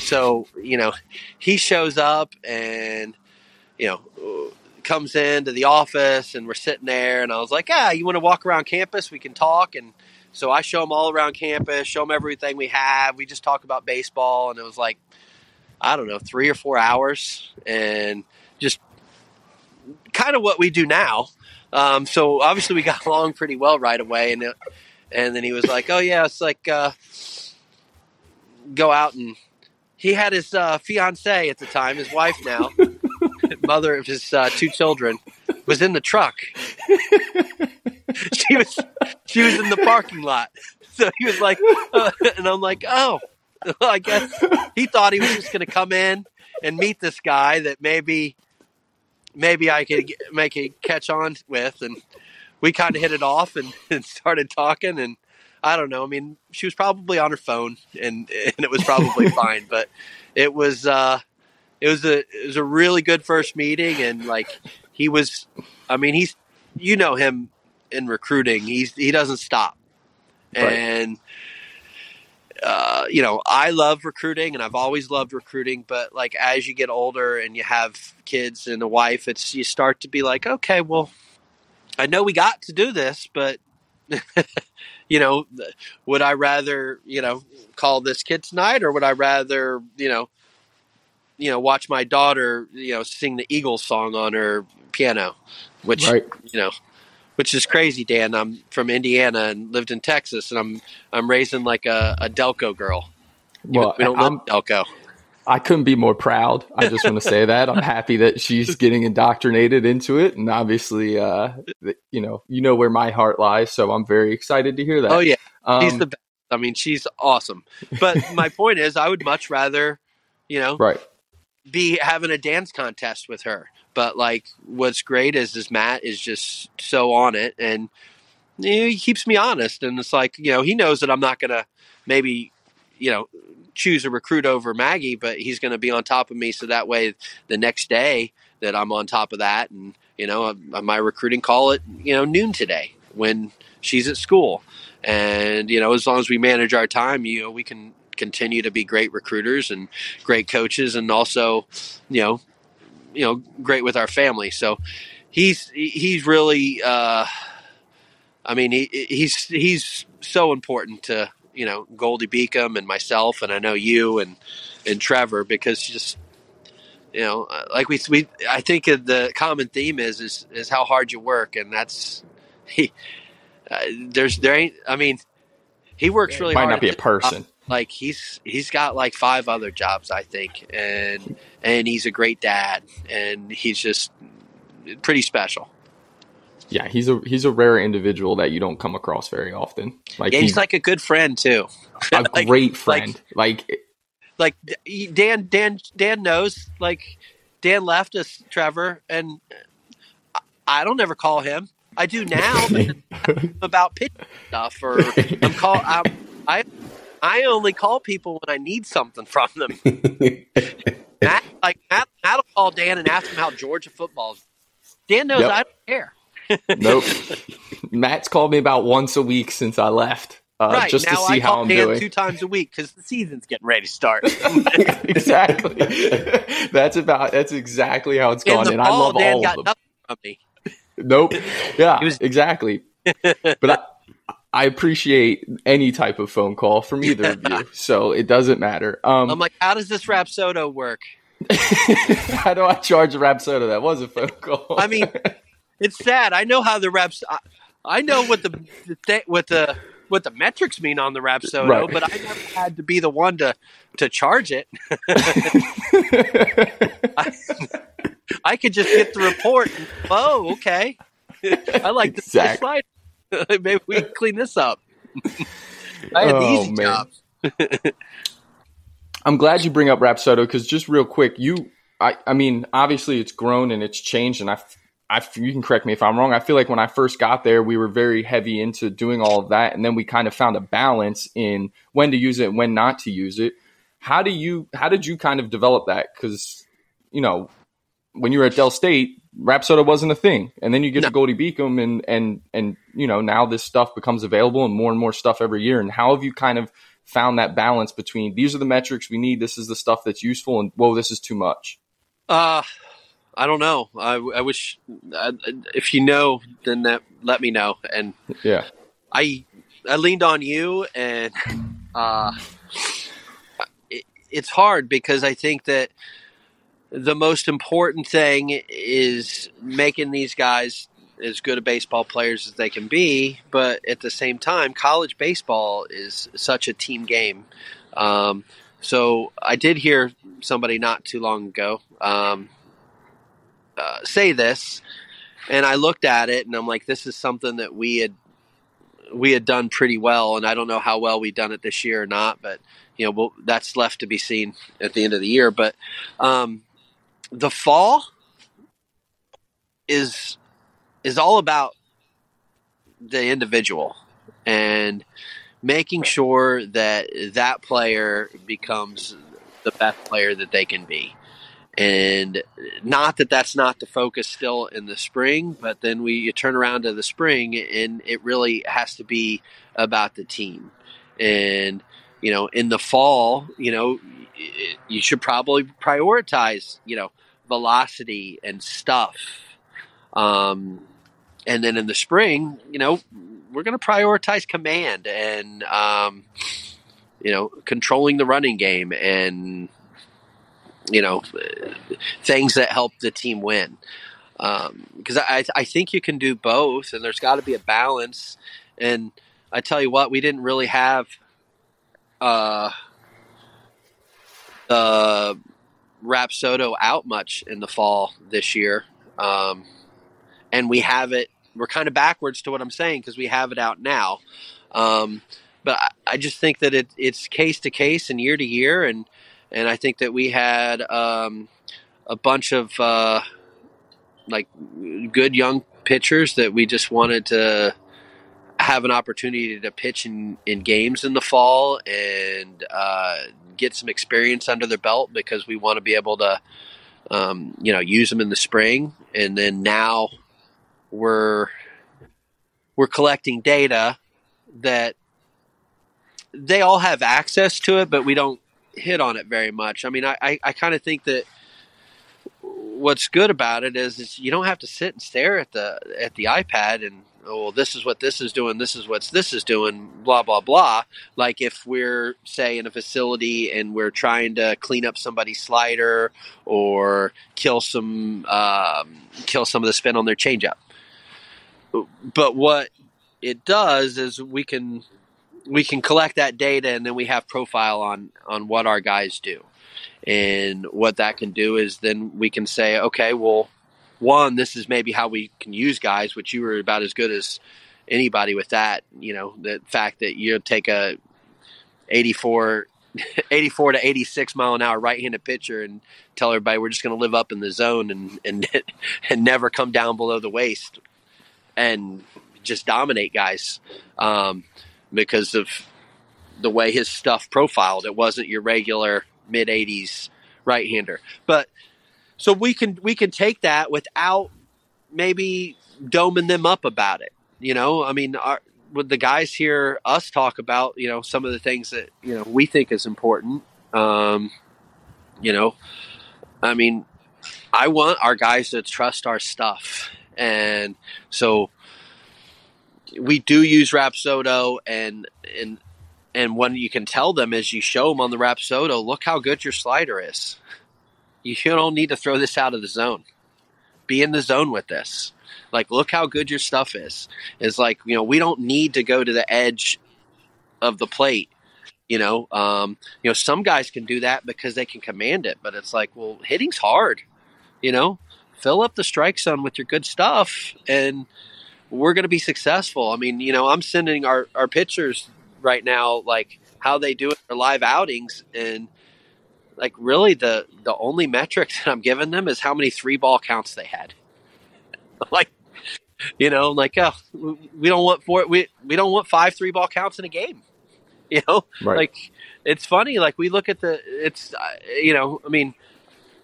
So you know he shows up and you know comes into the office and we're sitting there and I was like, "Ah, you want to walk around campus? We can talk." And so I show him all around campus, show him everything we have. We just talk about baseball and it was like I don't know, 3 or 4 hours and just kind of what we do now. Um, so obviously we got along pretty well right away and it, and then he was like, "Oh yeah, it's like uh, go out and he had his uh, fiance at the time, his wife now, mother of his uh, two children, was in the truck. she was she was in the parking lot. So he was like, uh, and I'm like, oh, well, I guess he thought he was just going to come in and meet this guy that maybe maybe I could make a catch on with, and we kind of hit it off and, and started talking and I don't know. I mean, she was probably on her phone, and and it was probably fine. But it was uh, it was a it was a really good first meeting, and like he was. I mean, he's you know him in recruiting. He's he doesn't stop, right. and uh, you know I love recruiting, and I've always loved recruiting. But like as you get older and you have kids and a wife, it's you start to be like, okay, well, I know we got to do this, but you know, would I rather, you know, call this kid tonight or would I rather, you know, you know, watch my daughter, you know, sing the Eagles song on her piano, which, right. you know, which is crazy, Dan. I'm from Indiana and lived in Texas and I'm, I'm raising like a, a Delco girl. Well, we don't I'm, Delco. I couldn't be more proud. I just want to say that I'm happy that she's getting indoctrinated into it, and obviously, uh, you know, you know where my heart lies. So I'm very excited to hear that. Oh yeah, um, she's the best. I mean, she's awesome. But my point is, I would much rather, you know, right, be having a dance contest with her. But like, what's great is, is Matt is just so on it, and he keeps me honest. And it's like, you know, he knows that I'm not gonna maybe you know choose a recruit over Maggie, but he's to be on top of me so that way the next day that I'm on top of that and you know uh, my recruiting call at you know noon today when she's at school and you know as long as we manage our time you know we can continue to be great recruiters and great coaches and also you know you know great with our family so he's he's really uh I mean he he's he's so important to you know Goldey Beacom and myself, and I know you and and Trevor because just you know like we we I think the common theme is is is how hard you work, and that's he. Uh, there's there ain't I mean he works really might hard. not be a person. Like he's he's got like five other jobs, I think, and and he's a great dad, and he's just pretty special yeah, he's a he's a rare individual that you don't come across very often. Like yeah, he's, he's like a good friend too. A like, great friend. Like, like like Dan Dan Dan knows. Like Dan left us Trevor, and I don't ever call him. I do now about pitch stuff, or I'm call I'm, I I only call people when I need something from them. Matt, like Matt, Matt'll call Dan and ask him how Georgia football is. Dan knows yep. I don't care nope. Matt's called me about once a week since I left. Uh, right. just now to see I how I'm Dan doing. Two times a week because the season's getting ready to start. exactly. that's about. That's exactly how it's gone, and, I love Dan all of them. Nope. Yeah. Was- exactly. but I, I appreciate any type of phone call from either of you, so it doesn't matter. Um, I'm like, how does this Rapsodo work? how do I charge a Rapsodo? That was a phone call. I mean, it's sad. I know how the reps. I, I know what the, the what the what the metrics mean on the Rapsodo, Right. but I never had to be the one to to charge it. I, I could just get the report. And, oh, okay. I like this Exact- slide. Maybe we can clean this up. I had the Oh, easy man. job. I'm glad you bring up Rapsodo because just real quick, you, I, I mean, obviously it's grown and it's changed, and I, I, you can correct me if I'm wrong. I feel like when I first got there, we were very heavy into doing all of that, and then we kind of found a balance in when to use it and when not to use it. How do you, how did you kind of develop that? Because, you know, when you were at Del State, Rapsodo wasn't a thing, and then you get No. to Goldey Beacom, and and and you know now this stuff becomes available and more and more stuff every year. And how have you kind of found that balance between these are the metrics we need, this is the stuff that's useful, and whoa, this is too much. Uh, I don't know. I, I wish uh, if you know, then that let me know. And Yeah, I I leaned on you, and uh, it, it's hard because I think that the most important thing is making these guys as good a baseball players as they can be. But at the same time, college baseball is such a team game. Um, so I did hear somebody not too long ago um, uh, say this, and I looked at it and I'm like, this is something that we had we had done pretty well, and I don't know how well we've done it this year or not, but you know, we'll, that's left to be seen at the end of the year. But um, the fall is is all about the individual and making sure that that player becomes the best player that they can be. And not that that's not the focus still in the spring, but then we you turn around to the spring and it really has to be about the team. And you know, in the fall, you know, you should probably prioritize, you know, velocity and stuff. Um, and then in the spring, you know, we're going to prioritize command and, um, you know, controlling the running game and, you know, things that help the team win. Because I, I think you can do both, and there's got to be a balance. And I tell you what, we didn't really have uh, the Rapsodo out much in the fall this year. Um, and we have it, we're kind of backwards to what I'm saying because we have it out now. Um, but I, I just think that it, it's case to case and year to year. And, and I think that we had um, a bunch of uh, like good young pitchers that we just wanted to have an opportunity to pitch in, in games in the fall and uh, get some experience under their belt because we want to be able to, um, you know, use them in the spring. And then now we're we're collecting data that they all have access to it, but we don't hit on it very much. I mean, I, I, I kind of think that what's good about it is, is you don't have to sit and stare at the at the iPad and oh well, this is what this is doing, this is what this is doing, blah blah blah. Like if we're say in a facility and we're trying to clean up somebody's slider or kill some um, kill some of the spin on their changeup. But what it does is we can we can collect that data and then we have profile on on what our guys do and what that can do is then we can say okay well one this is maybe how we can use guys which you were about as good as anybody with that you know the fact that you take a 84 84 to 86 mile an hour right-handed pitcher and tell everybody we're just going to live up in the zone and and and never come down below the waist and just dominate guys um, because of the way his stuff profiled. It wasn't your regular mid 80s right hander. But so we can we can take that without maybe doming them up about it. You know, I mean, our, would the guys hear us talk about you know some of the things that you know we think is important? Um, you know, I mean, I want our guys to trust our stuff, and so we do use Rapsodo, and and and when you can tell them is you show them on the Rapsodo, look how good your slider is. You don't need to throw this out of the zone. Be in the zone with this. Like, look how good your stuff is. It's like you know we don't need to go to the edge of the plate. You know, um, you know, some guys can do that because they can command it, but it's like, well, hitting's hard. You know, fill up the strike zone with your good stuff, and we're going to be successful. I mean, you know, I'm sending our our pitchers right now like how they do it for live outings, and like really the the only metric that I'm giving them is how many three ball counts they had. like you know, like oh, we don't want four we we don't want five three ball counts in a game. You know, Right. like it's funny. Like we look at the it's uh, you know, I mean,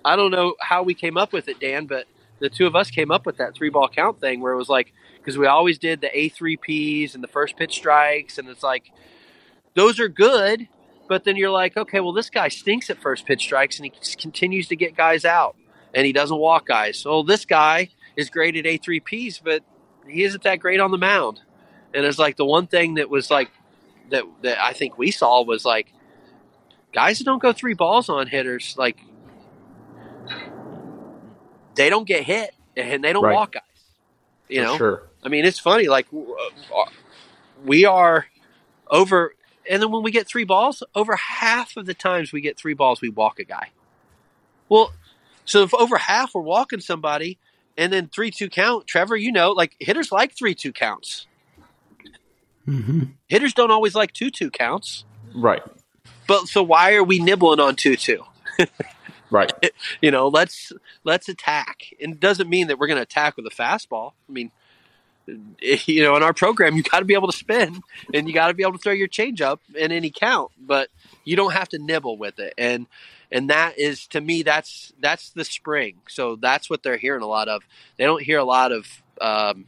I don't know how we came up with it, Dan, but the two of us came up with that three ball count thing where it was like because we always did the A three Ps and the first pitch strikes, and it's like those are good, but then you're like, okay, well this guy stinks at first pitch strikes, and he just continues to get guys out, and he doesn't walk guys. So this guy is great at A three Ps, but he isn't that great on the mound. And it's like the one thing that was like that that I think we saw was like guys that don't go three balls on hitters, like they don't get hit and they don't Right. walk guys. You For know, sure. I mean, it's funny. Like uh, we are over, and then when we get three balls, over half of the times we get three balls, we walk a guy. Well, so if over half we're walking somebody, and then three two count, Trevor, you know, like hitters like three two counts. Mm-hmm. Hitters don't always like two two counts. Right. But so why are we nibbling on two two? Right. You know, let's let's attack. And it doesn't mean that we're going to attack with a fastball. I mean, you know, in our program, you got to be able to spin and you got to be able to throw your changeup in any count, but you don't have to nibble with it. And and that is to me that's that's the spring. So that's what they're hearing a lot of. They don't hear a lot of um,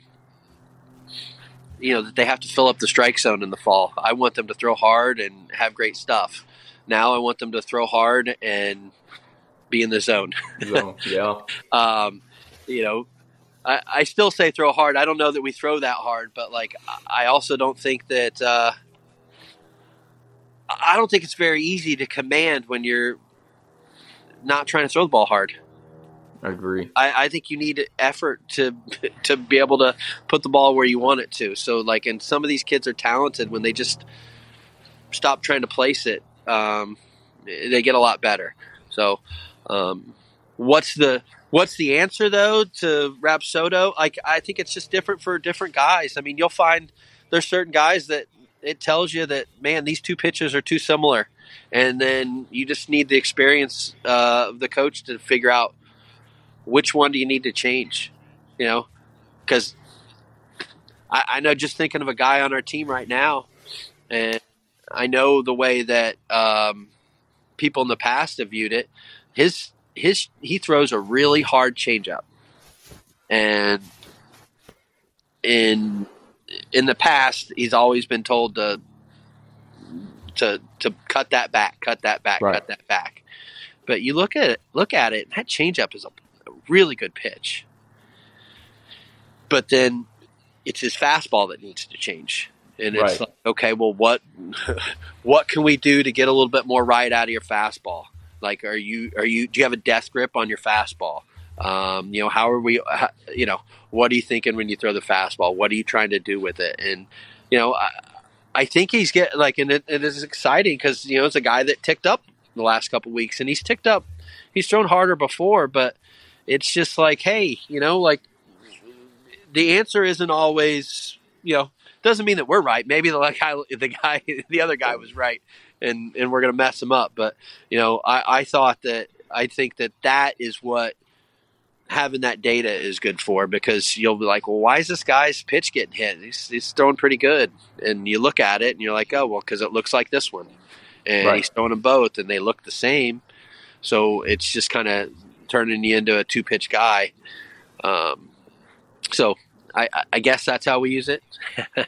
you know that they have to fill up the strike zone in the fall. I want them to throw hard and have great stuff. Now I want them to throw hard and be in the zone. So, yeah. Um, you know, I, I still say throw hard. I don't know that we throw that hard, but like I also don't think that uh, I don't think it's very easy to command when you're not trying to throw the ball hard. I agree. I, I think you need effort to to be able to put the ball where you want it to. So like, and some of these kids are talented when they just stop trying to place it. Um, they get a lot better. So, um, what's the what's the answer though to Rapsodo? Like, I think it's just different for different guys. I mean, you'll find there's certain guys that it tells you that man, these two pitches are too similar, and then you just need the experience uh, of the coach to figure out which one do you need to change? You know, because I, I know just thinking of a guy on our team right now, and I know the way that um, people in the past have viewed it. His his he throws a really hard changeup, and in in the past he's always been told to to to cut that back, cut that back, Right. cut that back. But you look at it, look at it. That changeup is a, a really good pitch. But then it's his fastball that needs to change, and it's Right. like, okay, well, what what can we do to get a little bit more right out of your fastball? Like, are you are you do you have a death grip on your fastball? Um, you know, how are we? How, you know, what are you thinking when you throw the fastball? What are you trying to do with it? And you know, I, I think he's get like, and it, it is exciting because you know it's a guy that ticked up the last couple weeks, and he's ticked up. He's thrown harder before, but it's just like, hey, you know, like the answer isn't always, you know, doesn't mean that we're right. Maybe the guy, the guy, the other guy was right, and and we're gonna mess him up. But you know, I, I thought that I think that that is what having that data is good for because you'll be like, well, why is this guy's pitch getting hit? He's, he's throwing pretty good, and you look at it and you're like, oh, well, because it looks like this one, and Right. he's throwing them both, and they look the same. So it's just kind of turning you into a two pitch guy. Um, so I- I guess that's how we use it.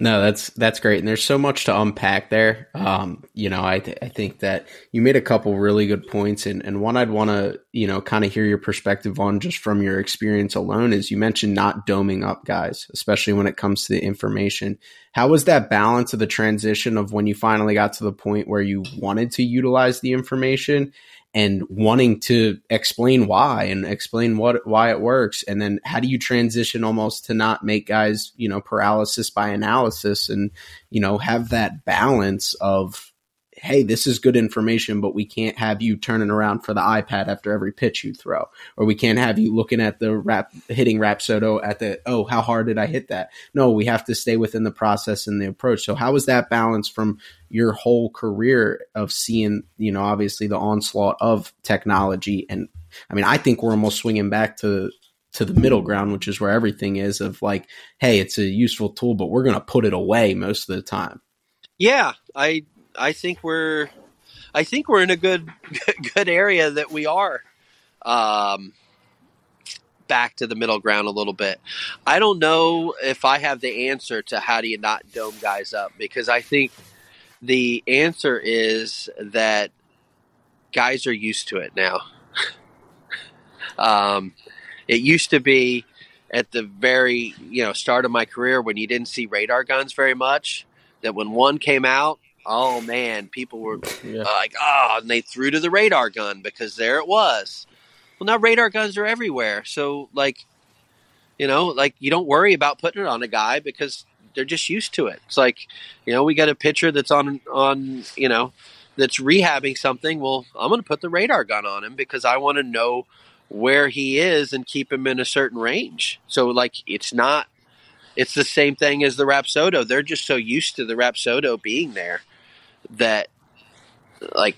No, that's that's great, and there's so much to unpack there. Um, you know, I th- I think that you made a couple really good points, and and one I'd want to you know kind of hear your perspective on just from your experience alone is you mentioned not doming up guys, especially when it comes to the information. how was that balance of the transition of when you finally got to the point where you wanted to utilize the information and wanting to explain why and explain what why it works. And then how do you transition almost to not make guys you know paralysis by analysis and you know have that balance of hey, this is good information, but we can't have you turning around for the iPad after every pitch you throw, or we can't have you looking at the rap hitting Rapsodo at the oh, how hard did I hit that? No, we have to stay within the process and the approach. So how was that balance from your whole career of seeing, you know, obviously the onslaught of technology and I mean, I think we're almost swinging back to to the middle ground, which is where everything is of like, hey, it's a useful tool, but we're going to put it away most of the time. Yeah, I I think we're I think we're in a good good area that we are um, back to the middle ground a little bit. I don't know if I have the answer to how do you not dome guys up because I think the answer is that guys are used to it now. um, it used to be at the very you know start of my career when you didn't see radar guns very much. That when one came out, oh man, people were yeah. uh, like, oh, and they threw to the radar gun because there it was. Well, now radar guns are everywhere. So, like, you know, like you don't worry about putting it on a guy because they're just used to it. It's like, you know, we got a pitcher that's on, on, you know, that's rehabbing something. Well, I'm going to put the radar gun on him because I want to know where he is and keep him in a certain range. So, like, it's not, it's the same thing as the Rapsodo. They're just so used to the Rapsodo being there that like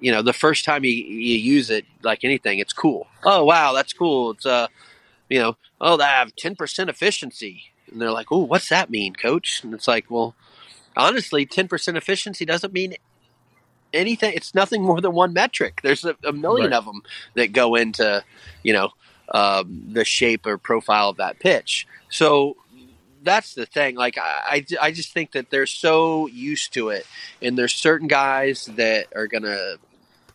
you know the first time you, you use it like anything it's cool. Oh wow that's cool. It's uh you know oh they have 10% efficiency. And they're like oh what's that mean coach? And it's like well honestly 10% efficiency doesn't mean anything. It's nothing more than one metric. There's a, a million right. of them that go into you know um, the shape or profile of that pitch. So that's the thing. Like I, I just think that they're so used to it, and there's certain guys that are gonna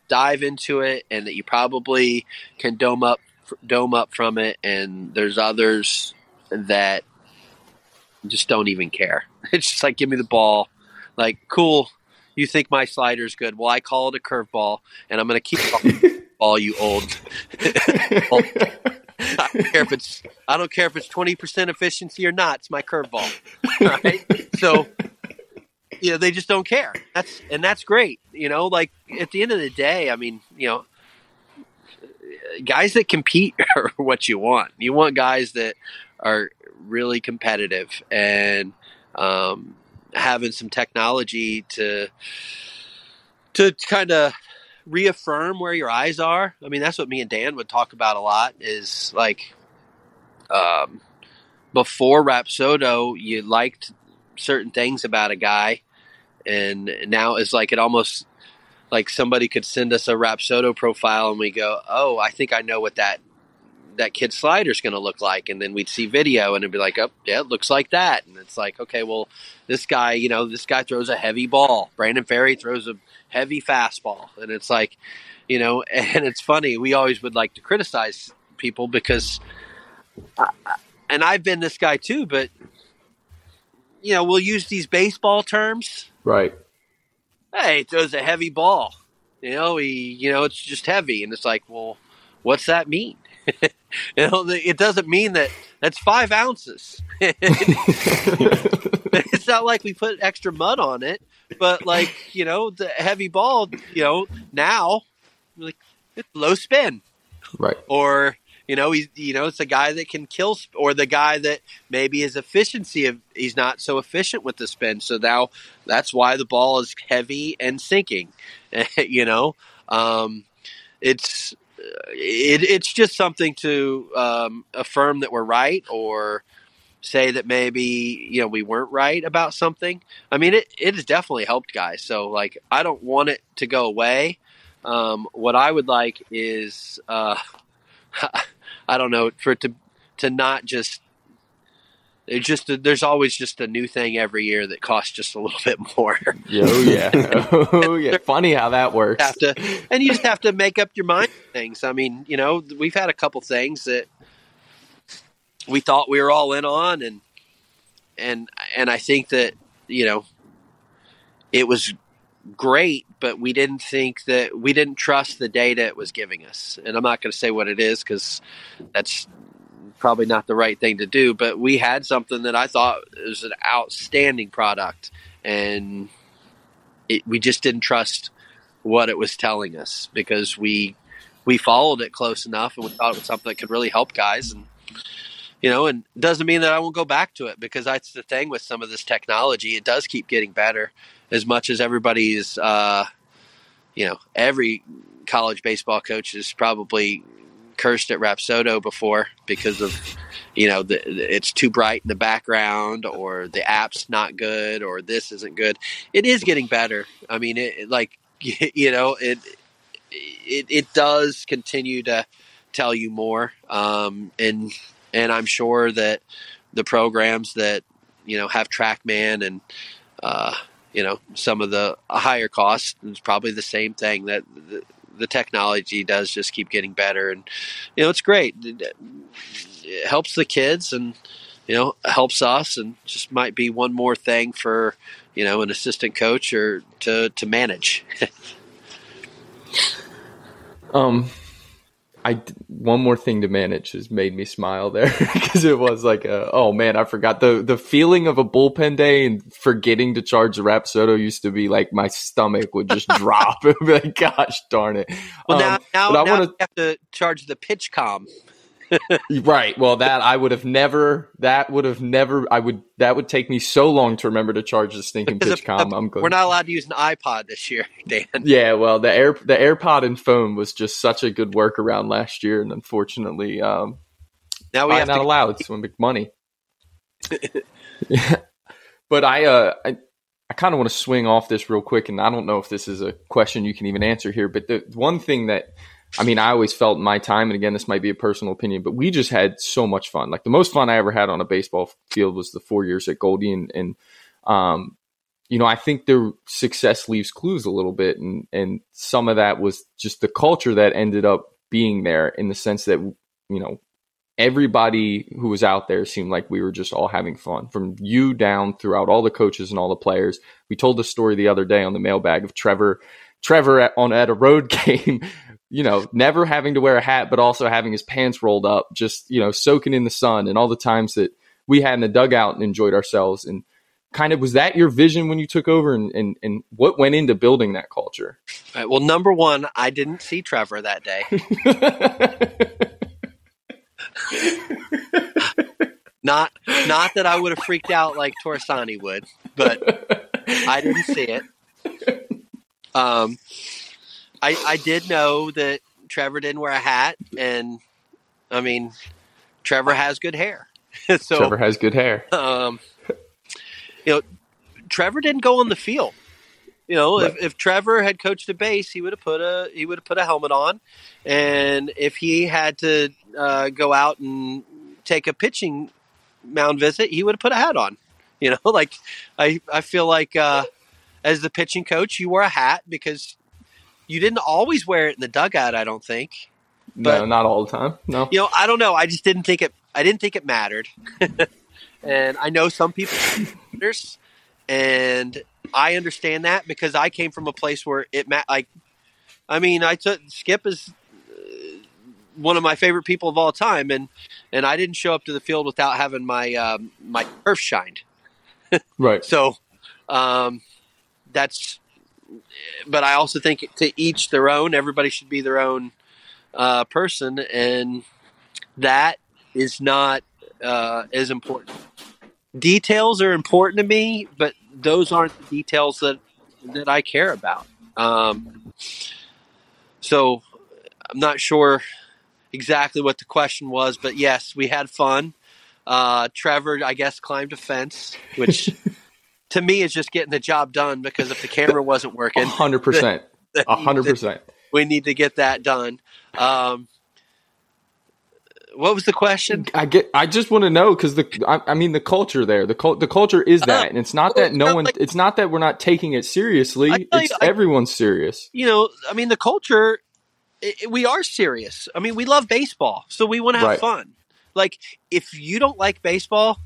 dive into it, and that you probably can dome up, dome up from it, and there's others that just don't even care. It's just like give me the ball, like cool. You think my slider's good? Well, I call it a curveball, and I'm gonna keep ball you old. I don't care if it's I don't care if it's twenty percent efficiency or not. It's my curveball, right? so, you know, they just don't care. That's and that's great. You know, like at the end of the day, I mean, you know, guys that compete are what you want. You want guys that are really competitive and um, having some technology to to kind of reaffirm where your eyes are. I mean, that's what me and Dan would talk about a lot is like um, before Rapsodo, you liked certain things about a guy, and now it's like it almost like somebody could send us a Rapsodo profile and we go, oh, I think I know what that that kid slider is going to look like and then we'd see video and it'd be like oh yeah it looks like that and it's like okay well this guy you know this guy throws a heavy ball brandon ferry throws a heavy fastball. And it's like, you know, and it's funny. We always would like to criticize people because, I, and I've been this guy too, but, you know, we'll use these baseball terms. Right. Hey, it throws a heavy ball. You know, he, you know, it's just heavy. And it's like, well, what's that mean? you know, it doesn't mean that that's five ounces. it's not like we put extra mud on it but like you know the heavy ball you know now like it's low spin. Right. Or you know he's you know it's a guy that can kill or the guy that maybe his efficiency of he's not so efficient with the spin. So now that's why the ball is heavy and sinking you know? Um, it's it, it's just something to um, affirm that we're right or say that maybe you know we weren't right about something. I mean, it it has definitely helped guys. So like, I don't want it to go away. Um, what I would like is, uh, I don't know, for it to to not just. It's just a, there's always just a new thing every year that costs just a little bit more. oh yeah, oh yeah. Funny how that works. Have to, and you just have to make up your mind things. I mean, you know, we've had a couple things that we thought we were all in on, and and and I think that you know it was great, but we didn't think that we didn't trust the data it was giving us. And I'm not going to say what it is because that's probably not the right thing to do. But we had something that I thought was an outstanding product, and it, we just didn't trust what it was telling us because we we followed it close enough and we thought it was something that could really help guys and you know and doesn't mean that i won't go back to it because that's the thing with some of this technology it does keep getting better as much as everybody's uh you know every college baseball coach is probably cursed at rapsodo before because of you know the, it's too bright in the background or the app's not good or this isn't good. It is getting better. I mean it like you know it it, it does continue to tell you more. Um, and and i'm sure that the programs that you know have trackman and uh, you know some of the higher costs is probably the same thing that the, technology does just keep getting better. And you know it's great. It helps the kids and you know helps us and just might be one more thing for you know an assistant coach or to to manage. Um, I one more thing to manage has made me smile there because it was like, a, oh man, I forgot the the feeling of a bullpen day and forgetting to charge the Rapsodo used to be like my stomach would just drop. It would be like, gosh darn it. well now Um, now, I now wanna- have to charge the PitchCom Right. Well, that I would have never. That would have never. I would. That would take me so long to remember to charge the stinking PitchCom. I'm good. we're not allowed to use an ipod this year dan Yeah, well, the air the AirPod and phone was just such a good workaround last year, and unfortunately, um, now we are not to allowed. So make money. Yeah. But I, uh, I, I kind of want to swing off this real quick, and I don't know if this is a question you can even answer here. But the one thing that, I mean, I always felt my time, and again, this might be a personal opinion, but we just had so much fun. Like the most fun I ever had on a baseball field was the four years at Goldey, and, and um, you know, I think their success leaves clues a little bit, and and some of that was just the culture that ended up being there in the sense that you know everybody who was out there seemed like we were just all having fun from you down throughout all the coaches and all the players. We told the story the other day on the mailbag of Trevor, Trevor at, on at a road game, you know, never having to wear a hat, but also having his pants rolled up, just, you know, soaking in the sun and all the times that we had in the dugout and enjoyed ourselves. And kind of was that your vision when you took over and, and, and what went into building that culture? Right, well number one i didn't see trevor that day not not that i would have freaked out like torsani would but I didn't see it. Um, I I did know that Trevor didn't wear a hat, and I mean, Trevor has good hair. so Trevor has good hair. um, you know, Trevor didn't go on the field. You know, if, Right. if Trevor had coached a base, he would have put a he would have put a helmet on, and if he had to uh, go out and take a pitching mound visit, he would have put a hat on. You know, like I I feel like uh, as the pitching coach, you wore a hat because you didn't always wear it in the dugout. I don't think. no, not all the time. No. You know, I don't know. I just didn't think it. I didn't think it mattered. and I know some people and I understand that because I came from a place where it ma- like. I mean, I took Skip is uh, one of my favorite people of all time, and and I didn't show up to the field without having my um, my turf shined. Right. So um, that's. But I also think to each their own. Everybody should be their own uh, person, and that is not uh, as important. Details are important to me, but those aren't the details that that I care about. Um, so I'm not sure exactly what the question was, but yes, we had fun. Uh, Trevor, I guess, climbed a fence, which to me is just getting the job done because if the camera wasn't working, hundred percent. A hundred percent. we need to get that done. Um, what was the question? I get. I just want to know because the. I, I mean, the culture there. The cul- the culture is that, and it's not that no one. It's not that we're not taking it seriously. You, It's I- everyone's serious. You know, I mean, the culture. i i- we are serious. I mean, we love baseball, so we want to have Right. fun. Like, if you don't like baseball,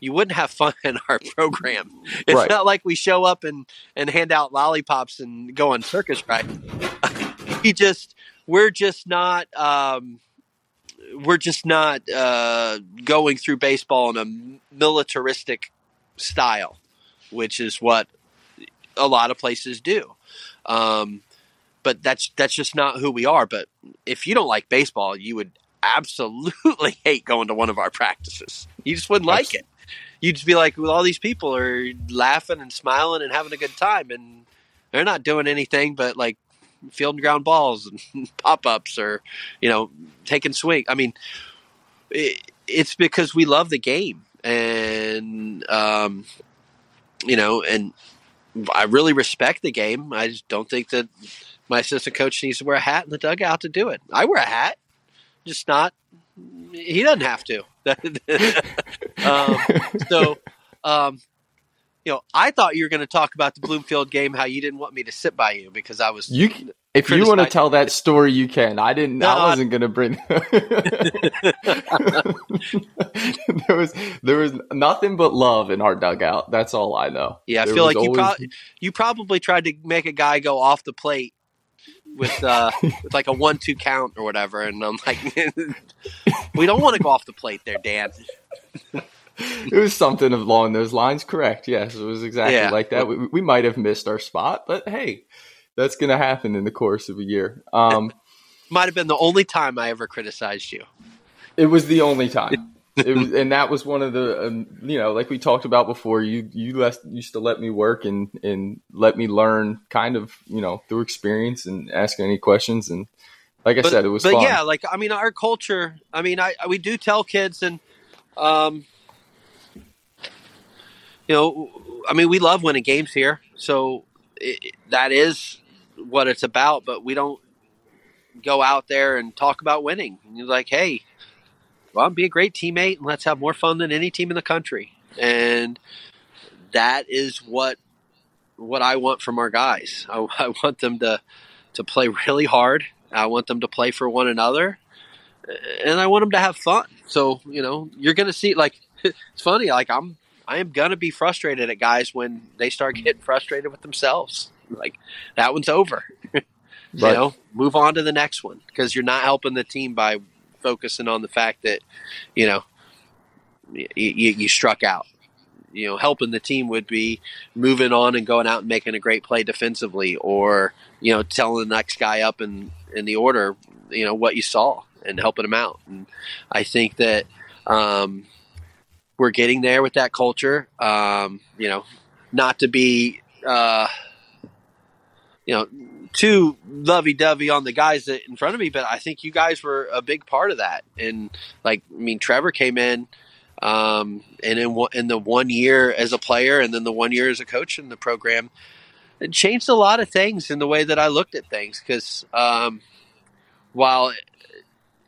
you wouldn't have fun in our program. It's Right. not like we show up and and hand out lollipops and go on circus rides. we just we're just not um, we're just not uh, going through baseball in a militaristic style, which is what a lot of places do. Um, but that's that's just not who we are. But if you don't like baseball, you would absolutely hate going to one of our practices. You just wouldn't like it. You'd just be like, well, all these people are laughing and smiling and having a good time, and they're not doing anything but like field and ground balls and pop ups or you know taking swing. I mean, it, it's because we love the game, and um, you know, and I really respect the game. I just don't think that my assistant coach needs to wear a hat in the dugout to do it. I wear a hat, just not. He doesn't have to. um, so, um, you know, I thought you were going to talk about the Bloomfield game, how you didn't want me to sit by you because I was. You, if you want to tell that story, you can. I didn't. No, I wasn't going to bring. there was there was nothing but love in our dugout. That's all I know. Yeah, I There feel like you, always- pro- you probably tried to make a guy go off the plate with uh, with like a one-two count or whatever, and I'm like, we don't want to go off the plate there, Dan. It was something along those lines. Correct. Yes, it was exactly Yeah. like that. We, we might have missed our spot, but hey, that's going to happen in the course of a year. Um, Might have been the only time I ever criticized you. it was the only time. It was, and that was one of the, um, you know, like we talked about before. You you less, used to let me work and and let me learn, kind of, you know, through experience and asking any questions. And like I but, said, it was but fun. yeah, like I mean, our culture. I mean, I we do tell kids, and um, you know, I mean, we love winning games here, so it, that is what it's about. But we don't go out there and talk about winning. And you're like, hey, well, be a great teammate, and let's have more fun than any team in the country. And that is what what I want from our guys. I, I want them to to play really hard. I want them to play for one another, and I want them to have fun. So you know, you're going to see like it's funny. Like I'm, I am going to be frustrated at guys when they start getting frustrated with themselves. Like that one's over. you Right. know, move on to the next one because you're not helping the team by focusing on the fact that you know you, you, you struck out. You know, helping the team would be moving on and going out and making a great play defensively, or you know, telling the next guy up in in the order, you know, what you saw and helping them out. And I think that um, we're getting there with that culture. Um, you know, not to be, uh, you know, too lovey-dovey on the guys that in front of me, but I think you guys were a big part of that. And like, I mean, Trevor came in, um, and in in the one year as a player, and then the one year as a coach in the program, it changed a lot of things in the way that I looked at things. Because um, while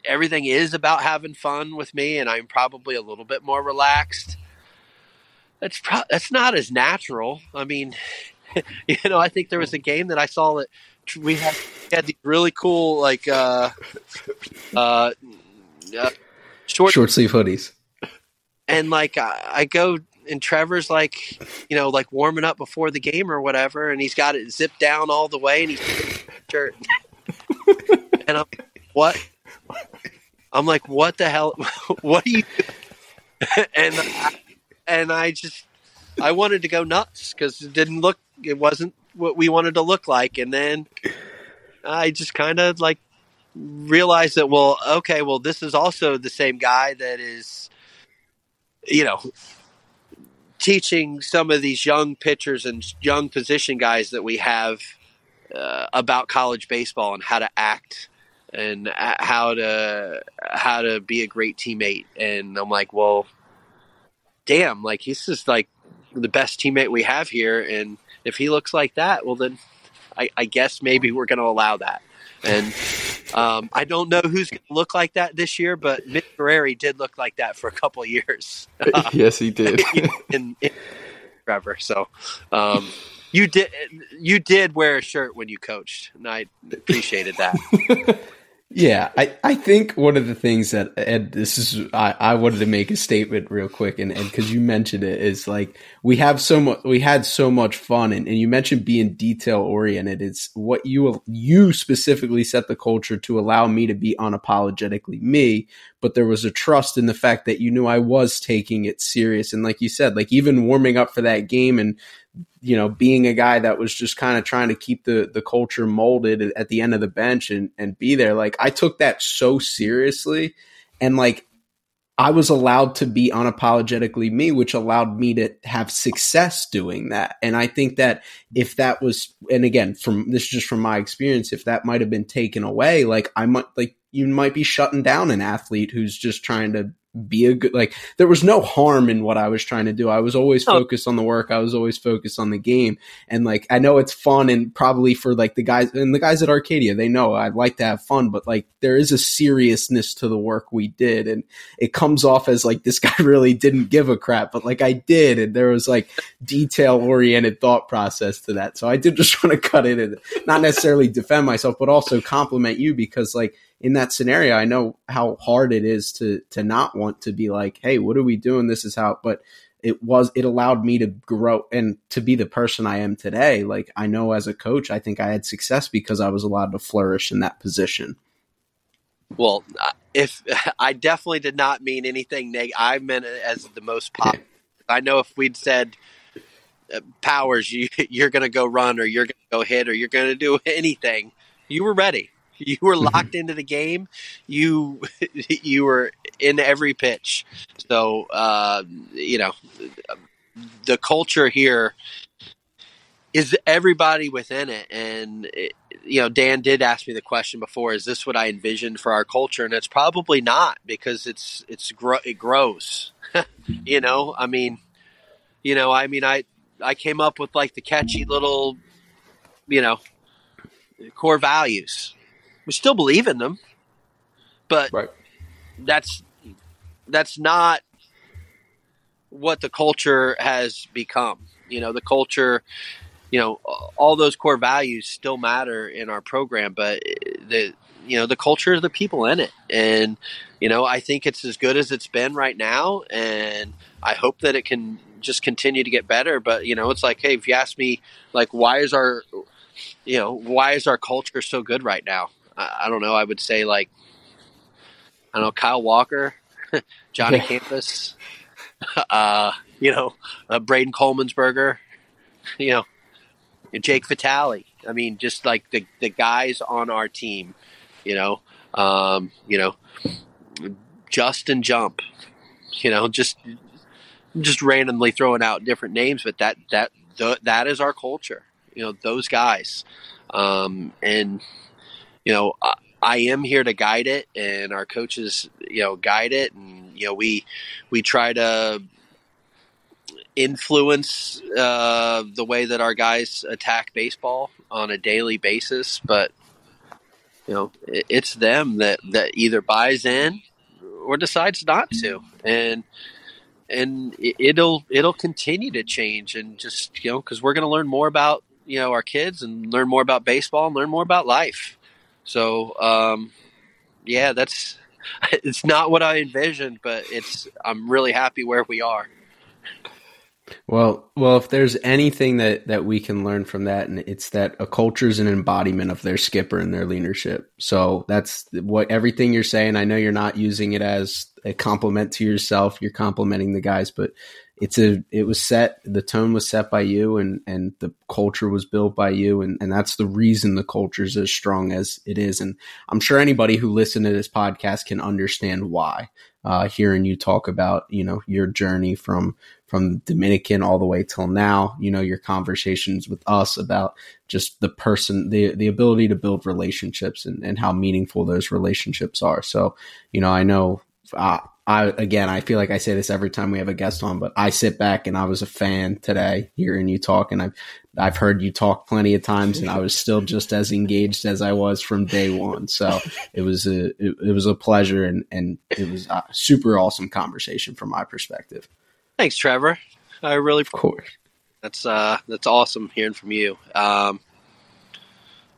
everything is about having fun with me, and I'm probably a little bit more relaxed, that's pro- that's not as natural. I mean, you know, I think there was a game that I saw that we had had these really cool like uh, uh, uh, short Short sleeve hoodies. and like I, I go and Trevor's like you know like warming up before the game or whatever, and he's got it zipped down all the way, and he's shirt, and I'm what? I'm like, what the hell? What are you? and I, and I just I wanted to go nuts because it didn't look, it wasn't what we wanted to look like, and then I just kind of like realized that well, okay, well, this is also the same guy that is you know, teaching some of these young pitchers and young position guys that we have uh, about college baseball and how to act and how to how to be a great teammate. And I'm like, well, damn, like he's just like the best teammate we have here. And if he looks like that, well, then I, I guess maybe we're going to allow that. And um, I don't know who's going to look like that this year, but Nick Guerreri did look like that for a couple of years yes, he did. in, in Trevor. So um, you did you did wear a shirt when you coached, and I appreciated that. Yeah, I, I think one of the things that and this is I, I wanted to make a statement real quick and and because you mentioned it is like we have so much we had so much fun and, and you mentioned being detail oriented it's what you you specifically set the culture to allow me to be unapologetically me but there was a trust in the fact that you knew I was taking it serious and like you said like even warming up for that game and you know, being a guy that was just kind of trying to keep the the culture molded at the end of the bench and and be there. Like I took that so seriously, and like I was allowed to be unapologetically me, which allowed me to have success doing that. And I think that if that was, and again, from this is just from my experience, if that might have been taken away, like I might like you might be shutting down an athlete who's just trying to be a good like there was no harm in what I was trying to do. I was always oh. focused on the work. I was always focused on the game. And like I know it's fun and probably for like the guys and the guys at Arcadia, they know I like to have fun, but like there is a seriousness to the work we did and it comes off as like this guy really didn't give a crap, but like I did and there was like detail oriented thought process to that. So I did just want to cut it and not necessarily defend myself, but also compliment you because like in that scenario, I know how hard it is to to not want to be like, hey, what are we doing? This is how. But it was it allowed me to grow and to be the person I am today. Like I know as a coach, I think I had success because I was allowed to flourish in that position. Well, if I definitely did not mean anything negative, I meant it as the most. Yeah. I know if we'd said uh, powers, you you're going to go run or you're going to go hit or you're going to do anything, you were ready. You were mm-hmm. locked into the game. You you were in every pitch. So uh, you know the culture here is everybody within it and it, you know dan did ask me the question before is this what i envisioned for our culture and it's probably not because it's it's it grows you know i mean you know i mean i i came up with like the catchy little you know core values we still believe in them, but right. that's that's not what the culture has become. You know, the culture, you know, all those core values still matter in our program, but the you know the culture of the people in it, and you know, I think it's as good as it's been right now, and I hope that it can just continue to get better. But you know, it's like, hey, if you ask me, like, why is our you know, why is our culture so good right now? I, I don't know. I would say like I don't know Kyle Walker, Johnny yeah. Campus, uh, you know, uh, Braden Coleman'sberger, you know, Jake Vitale. I mean, just like the the guys on our team, you know, um, you know, Justin Jump, you know, just just randomly throwing out different names, but that that the, that is our culture. You know, those guys, um, and you know, I, I am here to guide it, and our coaches, you know, guide it, and you know, we we try to influence uh, the way that our guys attack baseball on a daily basis. But you know, it, it's them that that either buys in or decides not to, and and it, will it'll continue to change, and just you know, because we're going to learn more about you know our kids and learn more about baseball and learn more about life. So, um, yeah, that's it's not what I envisioned, but it's I'm really happy where we are. Well, well, if there's anything that that we can learn from that, and it's that a culture is an embodiment of their skipper and their leadership. So that's what everything you're saying. I know you're not using it as a compliment to yourself. You're complimenting the guys, but it's a it was set the tone was set by you and and the culture was built by you and and that's the reason the culture is as strong as it is. And i'm sure anybody who listened to this podcast can understand why uh, hearing you talk about you know your journey from from dominican all the way till now you know your conversations with us about just the person the the ability to build relationships and, and how meaningful those relationships are. So you know i know uh, I again, I feel like I say this every time we have a guest on, but I sit back and I was a fan today hearing you talk, and I've I've heard you talk plenty of times, and I was still just as engaged as I was from day one. So it was a it, it was a pleasure, and and it was a super awesome conversation from my perspective. Thanks, Trevor. I really, of course, that's uh that's awesome hearing from you. Um,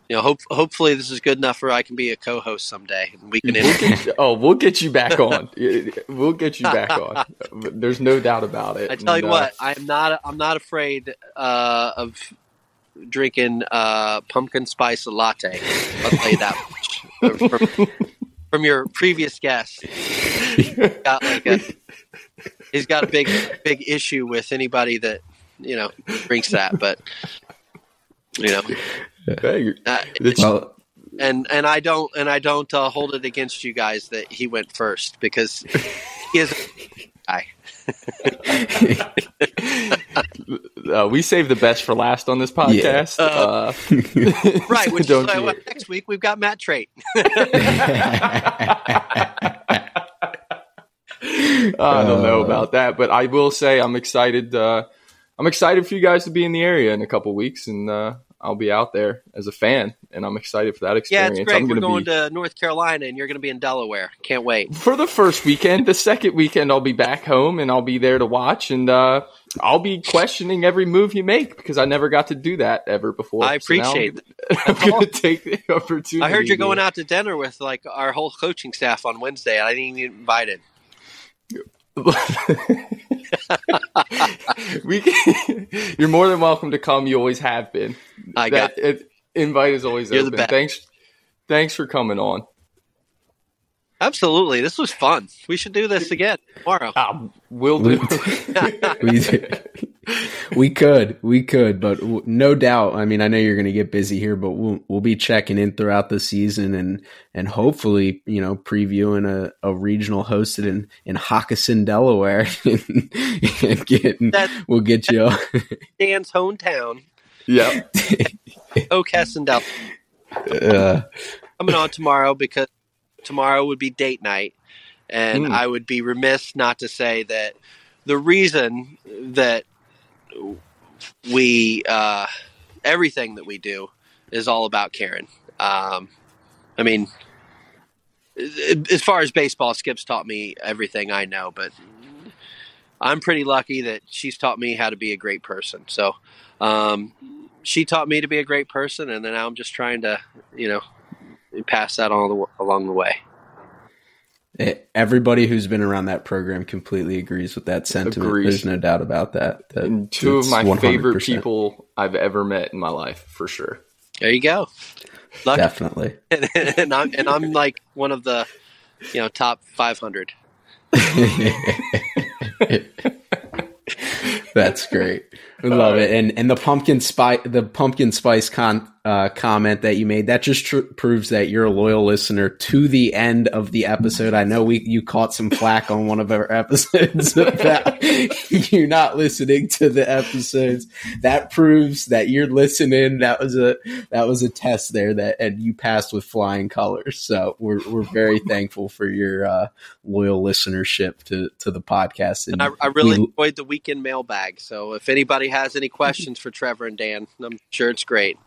you know, hope, hopefully this is good enough where I can be a co-host someday. And we can. We'll get you- oh, we'll get you back on. We'll get you back on. There's no doubt about it. I tell you And, uh, what, I'm not. I'm not afraid uh, of drinking uh, pumpkin spice latte. I'll tell you that much. From, from your previous guest, got like a, he's got a big, big issue with anybody that you know drinks that. But you know, uh, Well, and and I don't and I don't uh, hold it against you guys that he went first because he is a guy. uh, we save the best for last on this podcast. Uh, Uh, Right, which don't is why you- next week we've got Matt Trait. I don't know Uh, about that, but I will say I'm excited. Uh, I'm excited for you guys to be in the area in a couple weeks, and uh, I'll be out there as a fan, and I'm excited for that Yeah, experience. it's great. I'm We're gonna be to North Carolina, and you're going to be in Delaware. Can't wait. for the first weekend. The second weekend, I'll be back home, and I'll be there to watch, and uh, I'll be questioning every move you make because I never got to do that ever before. I So appreciate I'm, I'm going to take the opportunity. I heard you're going out to dinner with like our whole coaching staff on Wednesday. I didn't even get invited. we can, you're more than welcome to come. You always have been. I got. that it, invite is always You're the best. Thanks, thanks for coming on. Absolutely, this was fun. We should do this again tomorrow. Ah, we'll do. we, we could, we could, but w- no doubt. I mean, I know you're going to get busy here, but we'll we'll be checking in throughout the season and and hopefully, you know, previewing a, a regional hosted in in Hockessin, Delaware, and getting That- we'll get you. Dan's hometown, yeah, Oak Hessendale, Uh, coming on tomorrow because tomorrow would be date night, and Mm. I would be remiss not to say that the reason that we uh, everything that we do is all about Karen. Um, I mean, as far as baseball, Skip's taught me everything I know, but I'm pretty lucky that she's taught me how to be a great person. So um, she taught me to be a great person, and then I'm just trying to, you know, pass that on the, along the way. Eh, everybody who's been around that program completely agrees with that sentiment. Agrees. There's no doubt about that. That- and two of my 100%. favorite people I've ever met in my life, for sure. There you go. Lucky, Definitely. and I'm and I'm like one of the, you know, top 500. That's great. We love it. And and the pumpkin spice the pumpkin spice con uh, comment that you made that just tr- proves that you're a loyal listener to the end of the episode. I know we you caught some flack on one of our episodes about you're not listening to the episodes. That proves that you're listening. That was a that was a test there that and you passed with flying colors. So we're we're very thankful for your uh, loyal listenership to to the podcast. And I, I really we- enjoyed the weekend mailbag. So if anybody has any questions for Trevor and Dan, I'm sure it's great.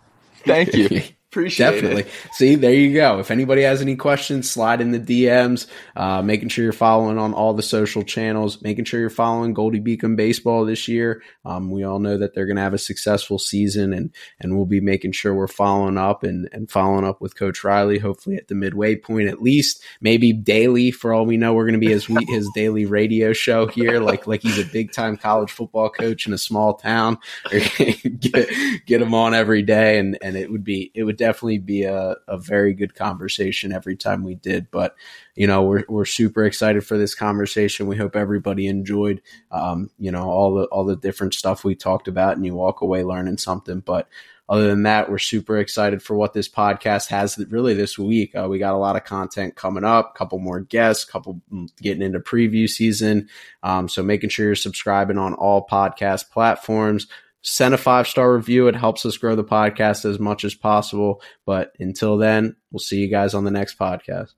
Thank you. Appreciate Definitely. it. See, there you go. If anybody has any questions, slide in the DMs. Uh, making sure you're following on all the social channels. Making sure you're following Goldey Beacom baseball this year. Um, we all know that they're going to have a successful season, and and we'll be making sure we're following up and and following up with Coach Riley. Hopefully at the midway point, at least maybe daily. For all we know, we're going to be his his daily radio show here, like like he's a big time college football coach in a small town. get get him on every day, and and it would be it would definitely be a, a very good conversation every time we did. But you know, we're we're super excited for this conversation. We hope everybody enjoyed, um, you know, all the all the different stuff we talked about, and you walk away learning something. But other than that, we're super excited for what this podcast has really this week. Uh, we got a lot of content coming up, a couple more guests, couple mm, getting into preview season. Um, so making sure you're subscribing on all podcast platforms. Send a five star review. It helps us grow the podcast as much as possible. But until then, we'll see you guys on the next podcast.